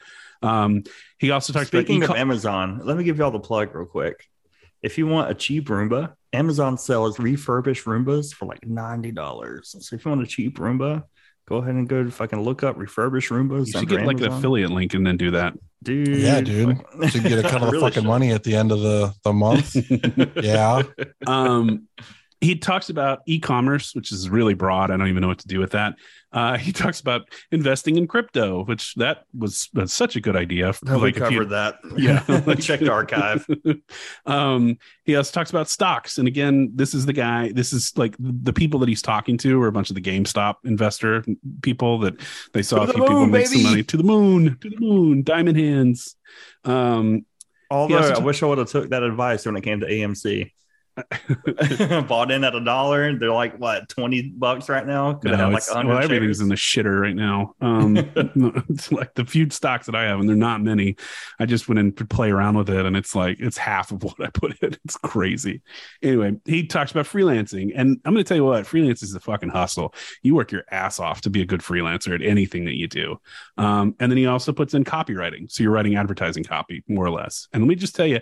S1: Um, he also talks
S3: Speaking
S1: about
S3: of Amazon, let me give y'all the plug real quick. If you want a cheap Roomba, Amazon sells refurbished Roombas for like ninety dollars. So if you want a cheap Roomba, go ahead and go to fucking look up refurbished Roombas.
S1: you should
S3: under
S1: get like an affiliate link and then do that.
S3: dude.
S2: Yeah, dude.
S3: fuck-
S2: To get a cut of the
S3: Really
S2: fucking
S3: should.
S2: money at the end of the, the month. yeah.
S1: um, he talks about e-commerce, which is really broad. I don't even know what to do with that. Uh, he talks about investing in crypto, which that was such a good idea.
S3: No, we
S1: Like, you-
S3: covered that.
S1: Yeah.
S3: check the archive.
S1: um, he also talks about stocks. And again, this is the guy, this is like the people that he's talking to are a bunch of the GameStop investor people that they saw
S3: To
S1: a few people
S3: moon,
S1: make some money to the moon, to the moon, diamond hands. Um,
S3: Although I
S1: t-
S3: wish I would have took that advice when it came to AMC. Bought in at a dollar. They're like what twenty bucks right now. Could
S1: no,
S3: had like
S1: well, everything's in the shitter right now. Um, it's like the few stocks that I have, and they're not many. I just went and play around with it, and it's like it's half of what I put in. It's crazy. Anyway, he talks about freelancing, and I'm going to tell you what, freelance is a fucking hustle. You work your ass off to be a good freelancer at anything that you do. Um, and then he also puts in copywriting, so you're writing advertising copy more or less. And let me just tell you.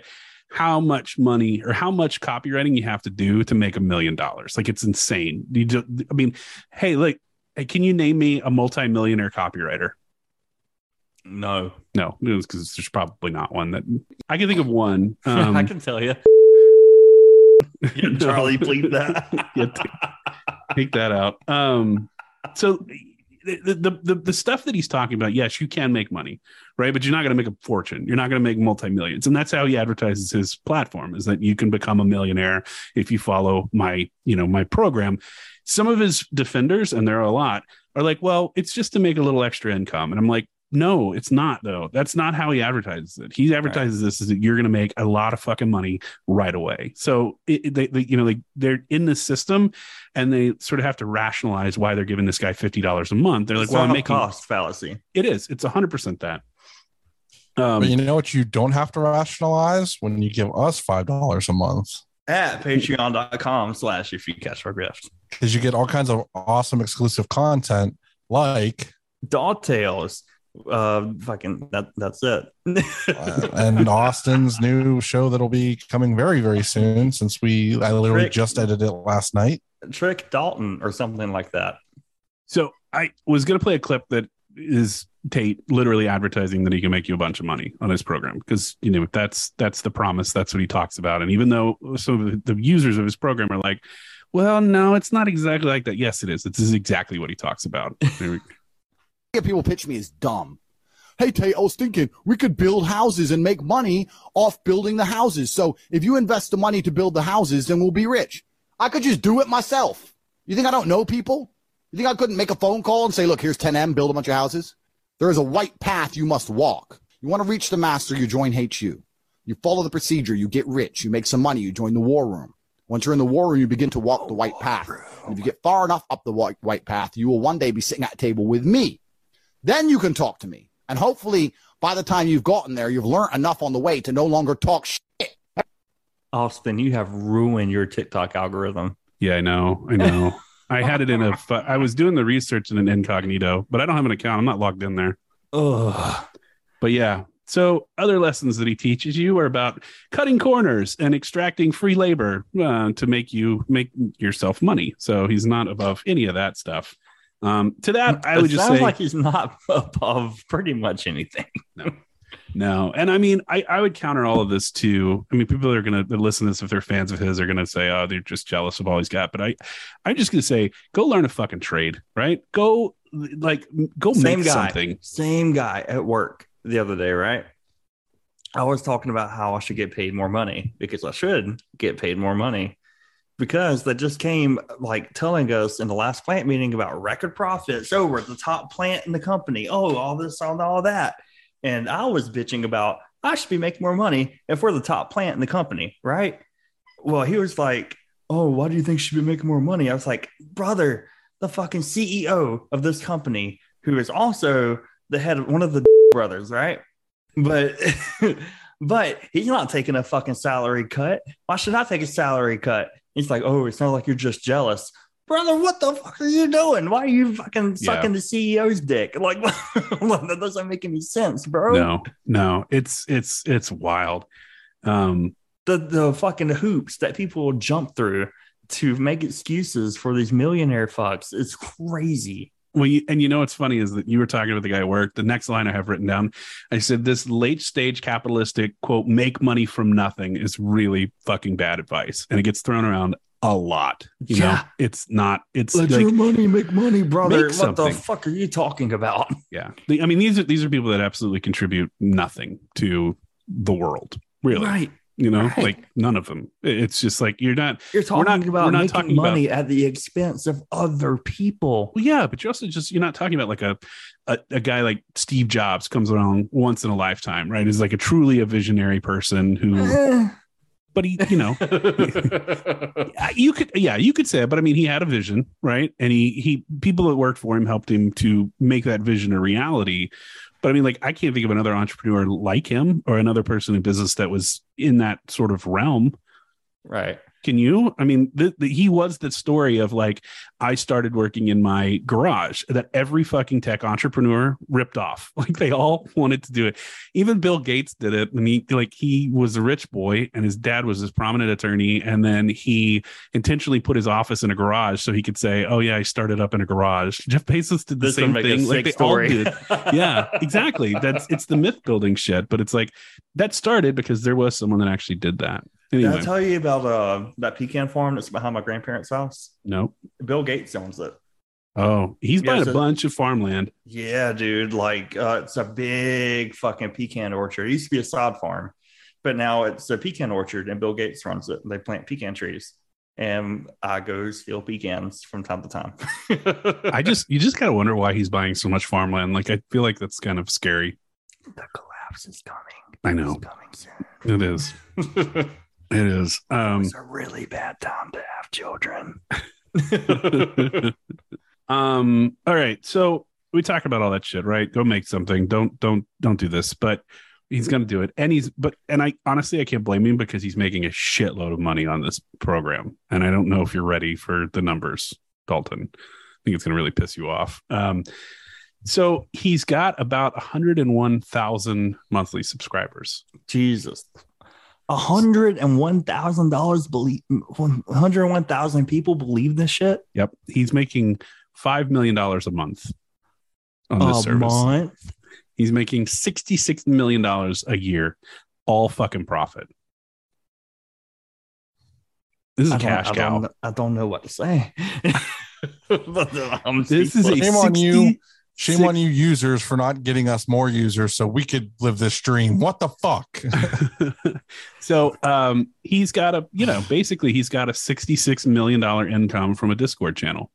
S1: How much money or how much copywriting you have to do to make a million dollars? Like it's insane. You just, I mean, hey, like Hey, can you name me a multi-millionaire copywriter?
S3: no.
S1: No, because there's probably not one that I can think of one. Um,
S3: I can tell you. Yeah. Charlie, bleep that.
S1: Yeah, take, take that out. Um, so the, the the stuff that he's talking about, yes, you can make money, right? But you're not going to make a fortune. You're not going to make multi millions, and that's how he advertises his platform: is that you can become a millionaire if you follow my you know my program. Some of his defenders, and there are a lot, are like, well, it's just to make a little extra income, and I'm like. No, it's not though. That's not how he advertises it. He advertises this as that you're going to make a lot of fucking money right away. So it, it- they, they, you know, they they're in the system, and they sort of have to rationalize why they're giving this guy fifty dollars a month. They're like,
S3: It's
S1: well, I'm making a
S3: cost fallacy.
S1: it is. It's hundred percent that. Um,
S2: But you know what you don't have to rationalize when you give us five dollars a month.
S3: At patreon.com slash if you catch our drift.
S2: Because you get all kinds of awesome exclusive content like
S3: Dog tails. Uh fucking that that's it.
S2: uh, and Austin's new show that'll be coming very, very soon since we I literally
S3: Rick.
S2: just edited it last night.
S3: Trick Dalton or something like that.
S1: so I was going to play a clip that is Tate literally advertising that he can make you a bunch of money on his program because you know that's that's the promise. That's what he talks about. And even though some of the, the users of his program are like, well, no, it's not exactly like that. Yes, it is. This is exactly what he talks about.
S6: People pitch me as dumb. Hey, Tate, I was thinking we could build houses and make money off building the houses. So if you invest the money to build the houses, then we'll be rich. I could just do it myself. You think I don't know people? You think I couldn't make a phone call and say, look, here's 10M, build a bunch of houses? There is a white path you must walk. You want to reach the master, you join HU. You follow the procedure, you get rich, you make some money, you join the war room. Once you're in the war room, you begin to walk the white path. And if you get far enough up the white, white path, you will one day be sitting at a table with me. Then you can talk to me. And hopefully, by the time you've gotten there, you've learned enough on the way to no longer talk shit.
S3: Austin, you have ruined your TikTok algorithm.
S1: Yeah, I know. I know. I had it in a. I was doing the research in an incognito, but I don't have an account. I'm not logged in there.
S3: Ugh.
S1: But yeah, So other lessons that he teaches you are about cutting corners and extracting free labor uh, to make you make yourself money. So he's not above any of that stuff. Um, to that, I
S3: It
S1: would just
S3: sounds
S1: say
S3: like he's not above pretty much anything.
S1: no. And I mean, I, I would counter all of this too. I mean, people are going to listen to this if they're fans of his are going to say, oh, they're just jealous of all he's got. But I, I'm just going to say, go learn a fucking trade, right? Go like go
S3: Same
S1: make
S3: guy,
S1: something.
S3: same guy at work the other day, right? I was talking about how I should get paid more money because I should get paid more money because they just came like telling us in the last plant meeting about record profits. Oh, we're the top plant in the company. Oh, all this, all, all that. And I was bitching about I should be making more money if we're the top plant in the company, right? Well, he was like, Oh, why do you think you should be making more money? I was like, brother, the fucking CEO of this company, who is also the head of one of the brothers, right? But but he's not taking a fucking salary cut. Why should I take a salary cut? He's like, oh, it's not like you're just jealous. Brother, what the fuck are you doing? Why are you fucking
S1: Yeah.
S3: sucking the CEO's dick? Like, that doesn't make any sense, bro.
S1: No, no, it's it's it's wild. Um,
S3: The the fucking hoops that people will jump through to make excuses for these millionaire fucks is crazy.
S1: Well, you, and you know what's funny is that you were talking about the guy at work. The next line I have written down, I said, "This late stage capitalistic quote make money from nothing is really fucking bad advice," and it gets thrown around a lot. You know,
S3: Yeah.
S1: it's not. It's
S3: Let
S1: like,
S3: your money make money, brother.
S1: Make
S3: what the fuck are you talking about?
S1: yeah. I mean, these are these are people that absolutely contribute nothing to the world. Really,
S3: Right.
S1: You know,
S3: Right.
S1: like none of them. It's just like you're not.
S3: You're
S1: We're
S3: talking
S1: not-
S3: about
S1: we're not
S3: making
S1: talking about-
S3: money at the expense of other people.
S1: Well, yeah, but you're also just you're not talking about like a, a a guy like Steve Jobs comes around once in a lifetime, right? Is like a truly a visionary person who,
S3: Eh.
S1: but he, you know, you could, yeah, you could say it, but I mean, he had a vision, right? And he he people that worked for him helped him to make that vision a reality. But I mean, like, I can't think of another entrepreneur like him or another person in business that was in that sort of realm.
S3: right.
S1: Can you? I mean, the, the, he was the story of like, I started working in my garage that every fucking tech entrepreneur ripped off. Like they all wanted to do it. Even Bill Gates did it. And he, like, he was a rich boy and his dad was this prominent attorney. And then he intentionally put his office in a garage so he could say, Oh, yeah, I started up in a garage. Jeff Bezos did the
S3: This
S1: same thing. Like they
S3: sick
S1: all did. Yeah, exactly. That's it's the myth building shit. But it's like that started because there was someone that actually did that.
S3: Did
S1: Anyway,
S3: I tell you about uh, that pecan farm that's behind my grandparents' house?
S1: no.
S3: Bill Gates owns it.
S1: Oh, he's
S3: Yeah,
S1: buying
S3: so-
S1: a bunch of farmland.
S3: Yeah, dude. Like, uh, it's a big fucking pecan orchard. It used to be a sod farm, but now it's a pecan orchard, and Bill Gates runs it. They plant pecan trees, and I go steal pecans from time to time.
S1: I just you just gotta wonder why he's buying so much farmland. Like I feel like that's kind of scary.
S3: the collapse is coming.
S1: I know
S3: It's coming soon.
S1: it is. It is. Um,
S3: It's a really bad time to have children.
S1: um. All right. So we talk about all that shit, right? Go make something. Don't don't don't do this. But he's gonna do it, and he's but and I honestly I can't blame him because he's making a shitload of money on this program, and I don't know if you're ready for the numbers, Dalton. I think it's gonna really piss you off. Um. So he's got about 101,000 monthly subscribers.
S3: Jesus. A hundred and one thousand dollars believe one hundred and one thousand people believe this shit
S1: Yep. He's making $5 million a month on this
S3: a
S1: service.
S3: month.
S1: He's making $66 million a year, all fucking profit. This is
S3: I
S1: a cash
S3: I
S1: cow.
S3: Don't, I don't know what to say. I'm
S1: This is a
S2: Shame you.
S1: 60
S2: Shame
S1: Six-
S2: on you users for not getting us more users so we could live this dream. What the fuck?
S1: so um he's got a you know basically he's got a 66 million dollar income from a discord channel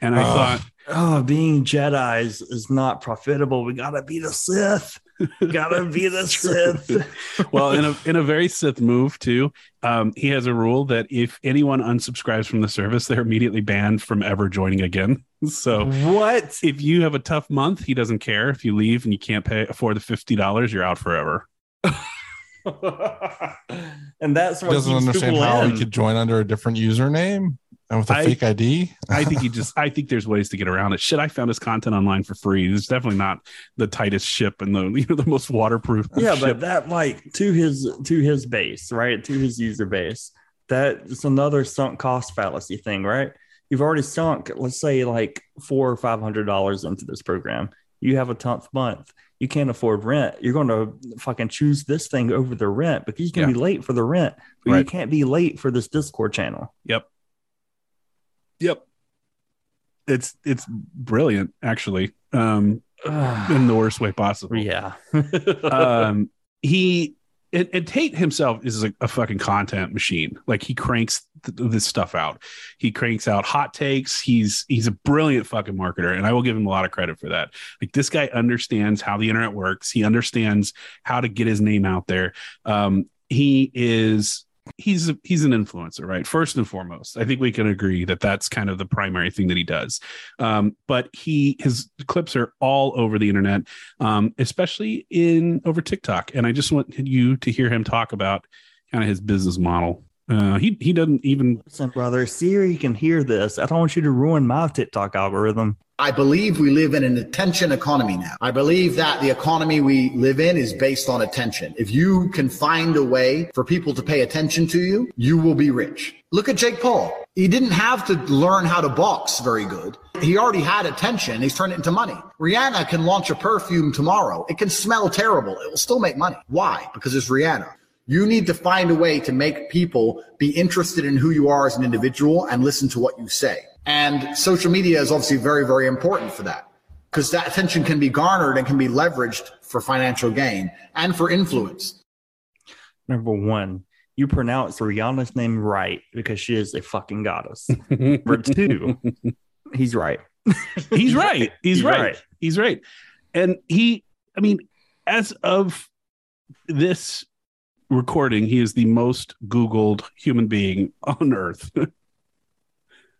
S1: and i
S2: Ugh.
S1: thought
S3: oh, being Jedi's is not profitable. We gotta be the Sith. gotta be the Sith.
S1: well in a in a very sith move too um he has a rule that if anyone unsubscribes from the service they're immediately banned from ever joining again so
S3: what?
S1: if you have a tough month he doesn't care if you leave and you can't pay afford the $50 you're out forever
S3: and that's what
S2: Doesn't understand how
S3: in.
S2: we could join under a different username. And with a
S1: I-
S2: fake ID?
S1: I think he just I think there's ways to get around it. Shit, I found his content online for free. It's definitely not the tightest ship and the you know the most waterproof.
S3: yeah,
S1: ship.
S3: but that like to his to his base, right? To his user base. That's another sunk cost fallacy thing, right? You've already sunk, let's say, like four or five hundred dollars into this program. You have a tenth month. You can't afford rent. You're going to fucking choose this thing over the rent because you can
S1: Yeah.
S3: be late for the rent, but you can't be late for this Discord channel.
S1: Yep. Yep. It's it's brilliant, actually. Um in the worst way possible.
S3: yeah.
S1: um he and, and Tate himself is a, a fucking content machine. Like he cranks th- this stuff out. He cranks out hot takes. He's he's a brilliant fucking marketer, and I will give him a lot of credit for that. Like this guy understands how the internet works. He understands how to get his name out there. Um, he is he's a, he's an influencer, right? First and foremost, I think we can agree that that's kind of the primary thing that he does. Um, but he his clips are all over the internet um, especially in over TikTok. And I just want you to hear him talk about kind of his business model. Uh, he he doesn't even
S3: Listen, brother, Siri can hear this. I don't want you to ruin my TikTok algorithm.
S7: I believe we live in an attention economy now. I believe that the economy we live in is based on attention. If you can find a way for people to pay attention to you, you will be rich. Look at Jake Paul. He didn't have to learn how to box very good. He already had attention. He's turned it into money. Rihanna can launch a perfume tomorrow. It can smell terrible. It will still make money. Why? Because it's Rihanna. You need to find a way to make people be interested in who you are as an individual and listen to what you say. And social media is obviously very, very important for that because that attention can be garnered and can be leveraged for financial gain and for influence.
S3: Number one, you pronounce Rihanna's name right because she is a fucking goddess. Number two, he's right.
S1: he's right. He's,
S3: He's
S1: right.
S3: right.
S1: He's right. And he, I mean, as of this recording, he is the most Googled human being on earth.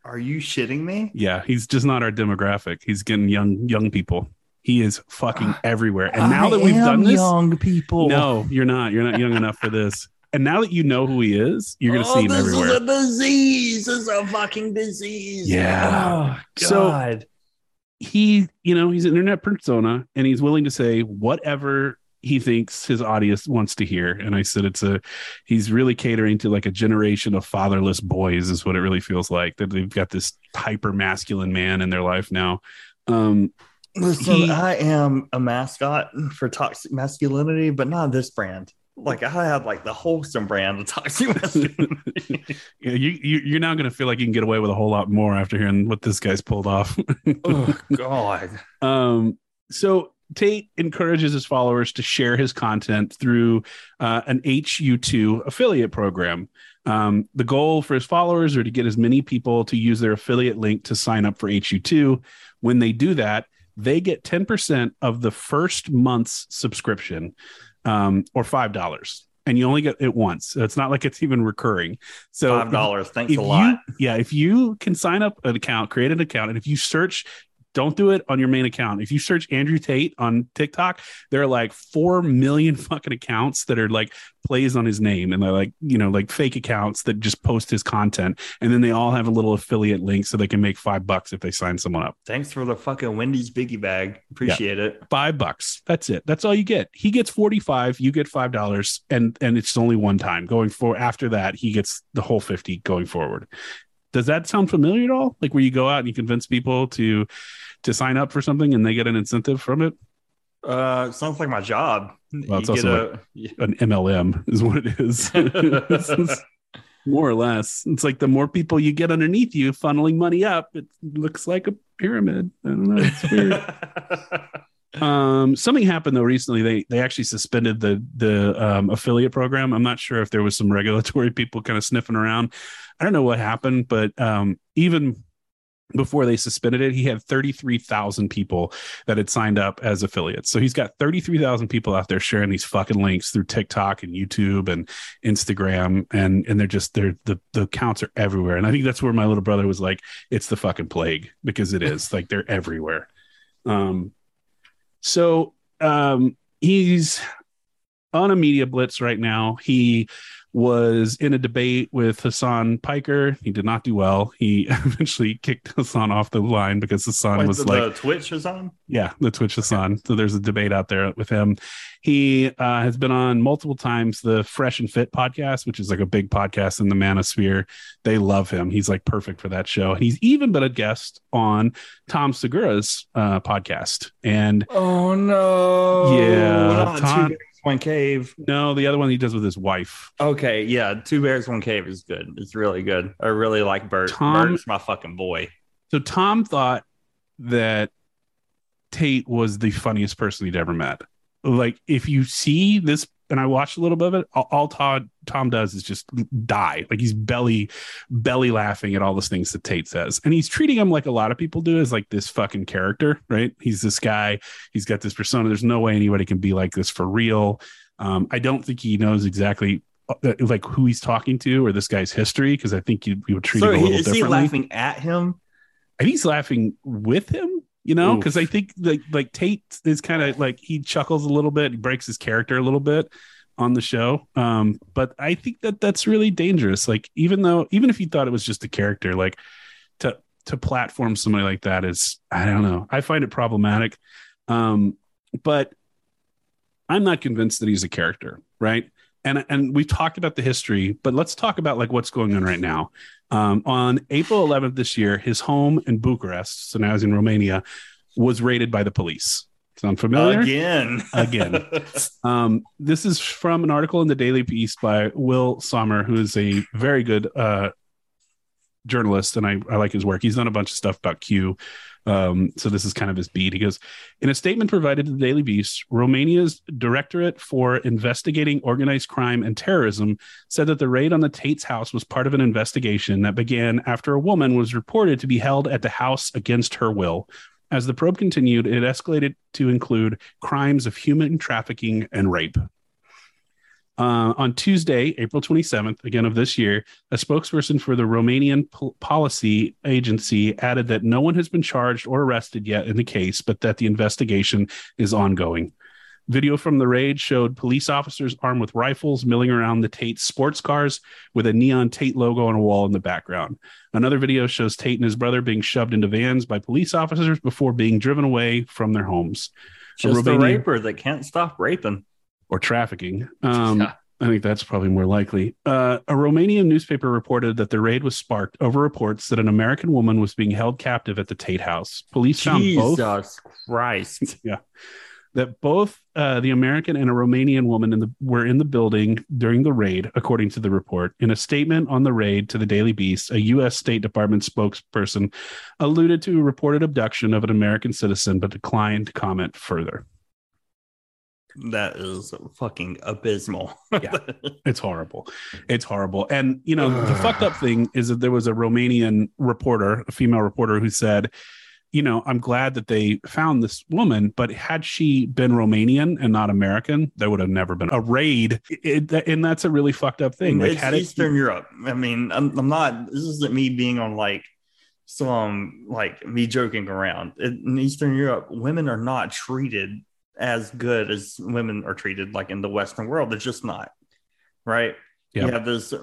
S3: Are you shitting me?
S1: yeah, he's just not our demographic. He's getting young young people. He is fucking everywhere. And now
S3: I
S1: that we've done this,
S3: young people.
S1: no, you're not. You're not young enough for this. And now that you know who he is, you're gonna
S3: oh,
S1: see him
S3: this
S1: everywhere.
S3: is a disease. This is a fucking disease.
S1: Yeah.
S3: Oh,
S1: So-
S3: God.
S1: he, you know, he's an internet persona and he's willing to say whatever he thinks his audience wants to hear. And I said it's a he's really catering to like a generation of fatherless boys, is what it really feels like. That they've got this hyper masculine man in their life now. Um
S3: Listen,
S1: he-
S3: I am a mascot for toxic masculinity, but not this brand. Like I have like the wholesome brand of toxic masculinity.
S1: you, you you're now gonna feel like you can get away with a whole lot more after hearing what this guy's pulled off.
S3: oh God.
S1: Um, so Tate encourages his followers to share his content through uh, an HU2 affiliate program. Um, the goal for his followers are to get as many people to use their affiliate link to sign up for HU2. When they do that, they get 10% of the first month's subscription um, or $5. And you only get it once. So it's not like it's even recurring. So
S3: Five dollars. Thanks a lot.
S1: You, yeah, if you can sign up an account, create an account, and if you search, don't do it on your main account. If you search Andrew Tate on TikTok, there are like four million fucking accounts that are like plays on his name, and they're like you know like fake accounts that just post his content, and then they all have a little affiliate link so they can make five bucks if they sign someone up.
S3: Thanks for the fucking Wendy's biggie bag. Appreciate it.
S1: Five bucks. That's it. That's all you get. He gets forty five. You get five dollars, and and it's only one time. Going for after that, he gets the whole fifty going forward. Does that sound familiar at all? Like where you go out and you convince people to to sign up for something and they get an incentive from it?
S3: Uh, sounds like my job.
S1: Well, it's
S3: You
S1: also
S3: get
S1: An MLM is what it is. Is more or less. It's like the more people you get underneath you funneling money up, it looks like a pyramid. I don't know. It's weird. Um, something happened though recently. They they actually suspended the the um, affiliate program. I'm not sure if there was some regulatory people kind of sniffing around. I don't know what happened, but um, even before they suspended it, he had 33,000 people that had signed up as affiliates. So he's got 33,000 people out there sharing these fucking links through TikTok and YouTube and Instagram, and and they're just they're the the accounts are everywhere. And I think that's where my little brother was like, it's the fucking plague because it is like they're everywhere. Um, so um, he's on a media blitz right now. He was in a debate with Hasan Piker. He did not do well. He eventually kicked Hasan off the line because Hasan
S3: Wait,
S1: was
S3: the,
S1: like,
S3: the Twitch is on.
S1: yeah, the Twitch Hasan. So there's a debate out there with him. He uh, has been on multiple times the Fresh and Fit podcast, which is like a big podcast in the manosphere. They love him. He's like perfect for that show. He's even been a guest on Tom Segura's uh, podcast. And
S3: Oh no!
S1: Yeah, Tom-
S3: two bears, one cave.
S1: no, the other one he does with his wife.
S3: Okay, yeah, two bears, one cave is good. It's really good. I really like Bert.
S1: Tom-
S3: Bert's my fucking boy.
S1: So Tom thought that Tate was the funniest person he'd ever met. Like if you see this, and I watched a little bit of it, all, all Todd Tom does is just die. Like he's belly belly laughing at all the things that Tate says, and he's treating him like a lot of people do as like this fucking character, right? He's this guy. He's got this persona. There's no way anybody can be like this for real. Um, I don't think he knows exactly. uh, Like who he's talking to or this guy's history, because I think you, you would treat
S3: So
S1: him a
S3: he,
S1: little
S3: is he
S1: differently.
S3: laughing at him?
S1: and he's laughing with him you know because i think like like tate is kind of like he chuckles a little bit he breaks his character a little bit on the show um but i think that that's really dangerous. Like even though even if you thought it was just a character like to to platform somebody like that is i don't know. I find it problematic. Um but i'm not convinced that he's a character right? And and we've talked about the history but let's talk about like what's going on right now. Um, on April 11th this year, his home in Bucharest, so now he's in Romania, was raided by the police. Sound familiar?
S3: Again.
S1: Again. Um, this is from an article in the Daily Beast by Will Sommer, who is a very good uh, journalist, and I, I like his work. He's done a bunch of stuff about Q. Um, so this is kind of his beat. He goes, in a statement provided to the Daily Beast, Romania's Directorate for Investigating Organized Crime and Terrorism said that the raid on the Tate's house was part of an investigation that began after a woman was reported to be held at the house against her will. As the probe continued, it escalated to include crimes of human trafficking and rape. Uh, on Tuesday, April 27th, again of this year, a spokesperson for the Romanian Pol- Policy Agency added that no one has been charged or arrested yet in the case, but that the investigation is ongoing. Video from the raid showed police officers armed with rifles milling around the Tate sports cars with a neon Tate logo on a wall in the background. Another video shows Tate and his brother being shoved into vans by police officers before being driven away from their homes.
S3: Just a
S1: Romanian-
S3: raper that can't stop raping.
S1: or trafficking. Um,
S3: Yeah.
S1: I think that's probably more likely. Uh, a Romanian newspaper reported that the raid was sparked over reports that an American woman was being held captive at the Tate House. Police found both
S3: Jesus Christ.
S1: that both uh, the American and a Romanian woman in the, were in the building during the raid, according to the report. In a statement on the raid to the Daily Beast, a U.S. State Department spokesperson alluded to a reported abduction of an American citizen, but declined to comment further.
S3: That is fucking abysmal.
S1: Yeah. It's horrible. It's horrible. And you know, the fucked up thing is that there was a Romanian reporter, a female reporter, who said, you know, I'm glad that they found this woman, but had she been Romanian and not American, there would have never been a raid. It, and that's a really fucked up thing. Like,
S3: it's
S1: had it,
S3: Eastern Europe. I mean, I'm, I'm not. This isn't me being on like some like me joking around. In Eastern Europe, women are not treated as good as women are treated like in the Western world. They're just not. Right.
S1: Yeah.
S3: You have this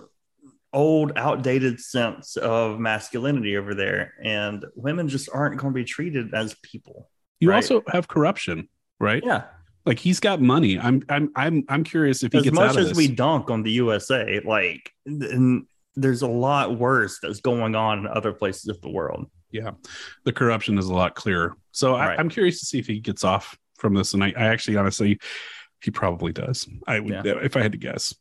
S3: old, outdated sense of masculinity over there, and women just aren't going to be treated as people.
S1: you
S3: right.
S1: also have corruption, right?
S3: Yeah.
S1: Like he's got money. I'm, I'm, I'm, I'm curious if he
S3: as
S1: gets
S3: much
S1: out of
S3: as
S1: this.
S3: we dunk on the USA, like and there's a lot worse that's going on in other places of the world.
S1: yeah the corruption is a lot clearer so I,
S3: Right.
S1: i'm curious to see if he gets off from this and i, I actually honestly he probably does i would
S3: Yeah.
S1: if i had to guess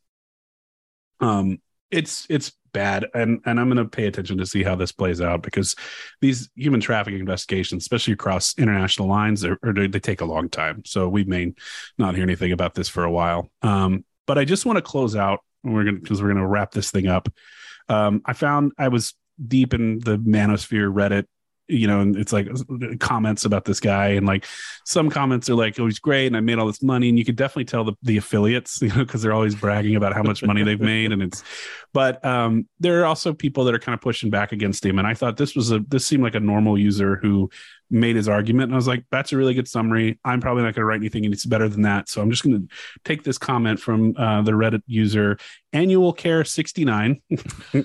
S1: um it's it's bad. And and i'm going to pay attention to see how this plays out because these human trafficking investigations especially across international lines are, they take a long time. So we may not hear anything about this for a while. Um but i just want to close out. We're going because we're going to wrap this thing up. Um i found i was deep in the manosphere reddit you know and it's like comments about this guy and like some comments are like oh he's great and i made all this money and you could definitely tell the, the affiliates you know because they're always bragging about how much money they've made and it's but um there are also people that are kind of pushing back against him and i thought this was a this seemed like a normal user who made his argument. And I was like, that's a really good summary. I'm probably not going to write anything and it's better than that. So I'm just going to take this comment from uh, the Reddit user Annual Care 69.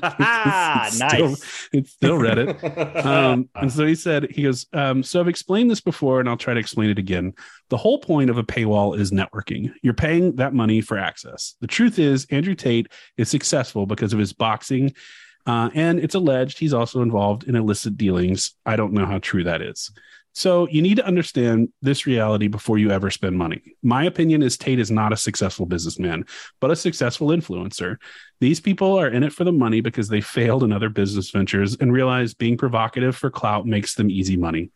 S3: Ah,
S1: it's still,
S3: nice.
S1: it's still Reddit. Um, and so he said, he goes, um, so I've explained this before and I'll try to explain it again. The whole point of a paywall is networking. You're paying that money for access. The truth is, Andrew Tate is successful because of his boxing. Uh, and it's alleged he's also involved in illicit dealings. I don't know how true that is. So you need to understand this reality before you ever spend money. My opinion is Tate is not a successful businessman, but a successful influencer. These people are in it for the money because they failed in other business ventures and realize being provocative for clout makes them easy money.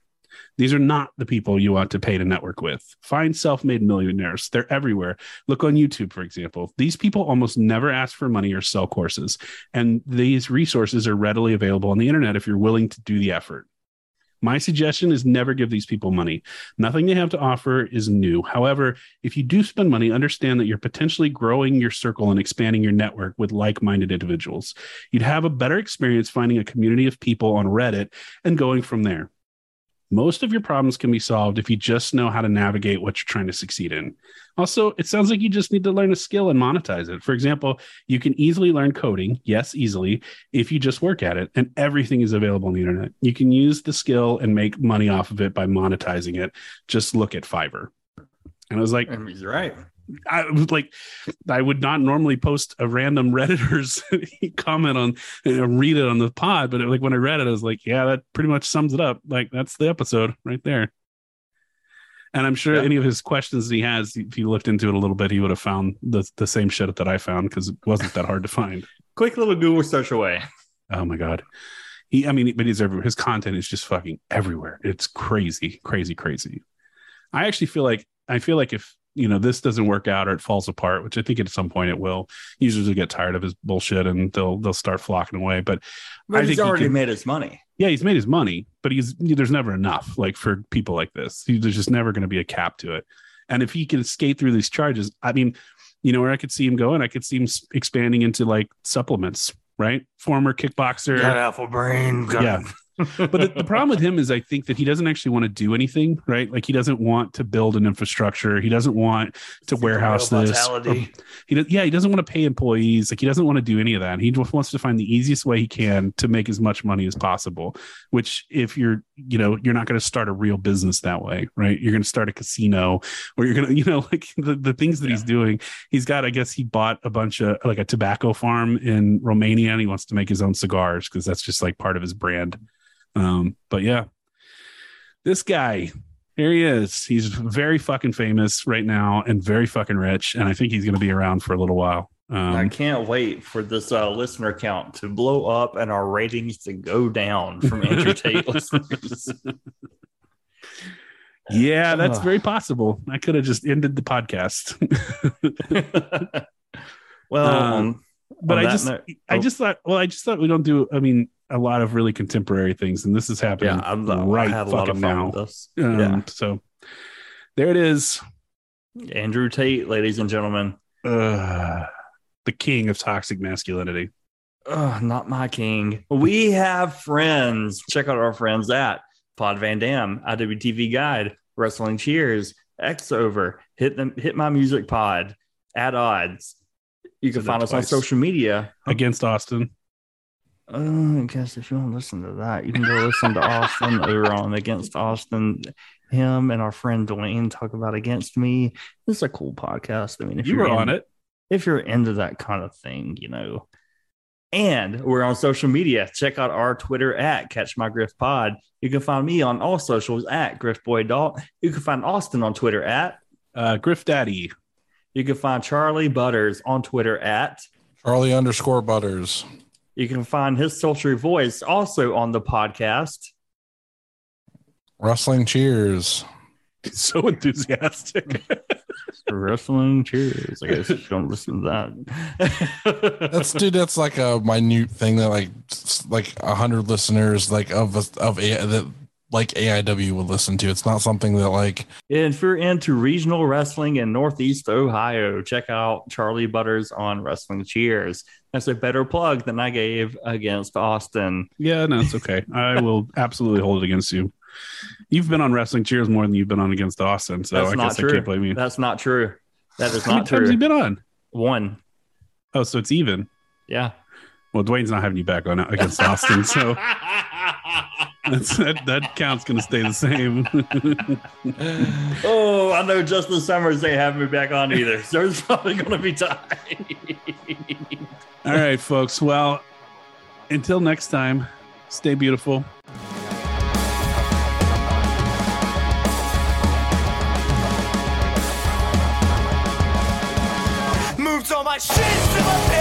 S1: These are not the people you want to pay to network with. Find self made millionaires. They're everywhere. Look on YouTube, for example. These people almost never ask for money or sell courses. And these resources are readily available on the internet if you're willing to do the effort. My suggestion is never give these people money. Nothing they have to offer is new. However, if you do spend money, understand that you're potentially growing your circle and expanding your network with like minded individuals. You'd have a better experience finding a community of people on Reddit and going from there. Most of your problems can be solved if you just know how to navigate what you're trying to succeed in. Also, it sounds like you just need to learn a skill and monetize it. For example, you can easily learn coding, yes, easily, if you just work at it, and everything is available on the internet. You can use the skill and make money off of it by monetizing it. Just look at Fiverr. And I was like,
S3: He's right.
S1: I was like, I would not normally post a random Redditor's comment on and read it on the pod, but it, like when I read it, I was like, yeah, that pretty much sums it up. Like that's the episode right there. And I'm sure
S3: Yeah.
S1: any of his questions that he has, if he looked into it a little bit, he would have found the the same shit that I found because it wasn't that hard to find.
S3: Quick little Google search away.
S1: Oh my god. He, I mean, but he's everywhere. His content is just fucking everywhere. It's crazy, crazy, crazy. I actually feel like I feel like if you know this doesn't work out or it falls apart, which I think at some point it will, users will get tired of his bullshit and they'll they'll start flocking away. But
S3: But
S1: I
S3: he's
S1: think he
S3: already
S1: can-
S3: made his money.
S1: yeah, he's made his money, but he's there's never enough like for people like this. He- There's just never going to be a cap to it. And if he can skate through these charges, I mean, you know where I could see him going. I could see him expanding into like supplements, right? Former kickboxer,
S3: Got alpha brain. Got
S1: yeah. But the, the problem with him is I think that he doesn't actually want to do anything, right? Like he doesn't want to build an infrastructure. He doesn't want to warehouse this.
S3: vitality.
S1: Um, he does, yeah, he doesn't want to pay employees. Like he doesn't want to do any of that. He just wants to find the easiest way he can to make as much money as possible. Which, if you're, you know, you're not going to start a real business that way, right? You're going to start a casino, or you're going to, you know, like the, the things that he's doing. He's got, I guess, he bought a bunch of like a tobacco farm in Romania, and he wants to make his own cigars because that's just like part of his brand. Um, but yeah, this guy, here he is. He's very fucking famous right now and very fucking rich, and I think he's going to be around for a little while.
S3: I
S1: Um,
S3: can't wait for this uh, listener count to blow up and our ratings to go down from Andrew Tate listeners.
S1: yeah, that's very possible. I could have just ended the podcast,
S3: well,
S1: Um,
S3: on-
S1: but
S3: on
S1: I just,
S3: note-
S1: I
S3: oh.
S1: just thought, well, I just thought we don't do. I mean, a lot of really contemporary things, and this is happening
S3: yeah, I'm,
S1: right
S3: I had a lot
S1: fucking
S3: of fun
S1: now.
S3: with this.
S1: Um,
S3: yeah,
S1: So there it is.
S3: Andrew Tate, ladies and gentlemen.
S1: Uh, the king of toxic masculinity.
S3: Ugh, not my king. We have friends. Check out our friends at Pod Van Dam, IWTV Guide, Wrestling Cheers, X Over, Hit them, Hit My Music Pod, At Odds. You can
S1: that
S3: find us on social media.
S1: against Austin.
S3: Uh, I guess if you want to listen to that, you can go listen to Austin over on Against Austin. Him and our friend Dwayne talk about Against Me. This is a cool podcast. I mean, if
S1: You
S3: you're
S1: were on it.
S3: if you're into that kind of thing, you know. And we're on social media. Check out our Twitter at Catch My Griff Pod. You can find me on all socials at Griff Boy Dalt. You can find Austin on Twitter at.
S1: Uh, Griff Daddy.
S3: You can find Charlie Butters on Twitter at.
S2: Charlie underscore Butters.
S3: You can find his sultry voice also on the podcast.
S2: Wrestling Cheers.
S1: So enthusiastic.
S3: Wrestling cheers. I guess you don't listen to that.
S2: That's dude. That's like a minute thing that like s- like a hundred listeners like of of a, that like AIW would listen to. It's not something that like.
S3: And if you're into regional wrestling in Northeast Ohio, check out Charlie Butters on Wrestling Cheers. That's a better plug than I gave against Austin.
S1: Yeah, no, it's okay. I will absolutely hold it against you. You've been on Wrestling Cheers more than you've been on against Austin, so
S3: That's
S1: I guess
S3: true.
S1: I can't blame you.
S3: That's not true. That is not true.
S1: How many times you been on?
S3: One.
S1: Oh, so it's even.
S3: Yeah.
S1: Well, Dwayne's not having you back on against Austin, so. that, that count's going to stay the same.
S3: oh, I know Justin Summers ain't having me back on either. So it's probably going to be time.
S1: All right, folks. Well, until next time, stay beautiful.
S10: Moved all my shit to my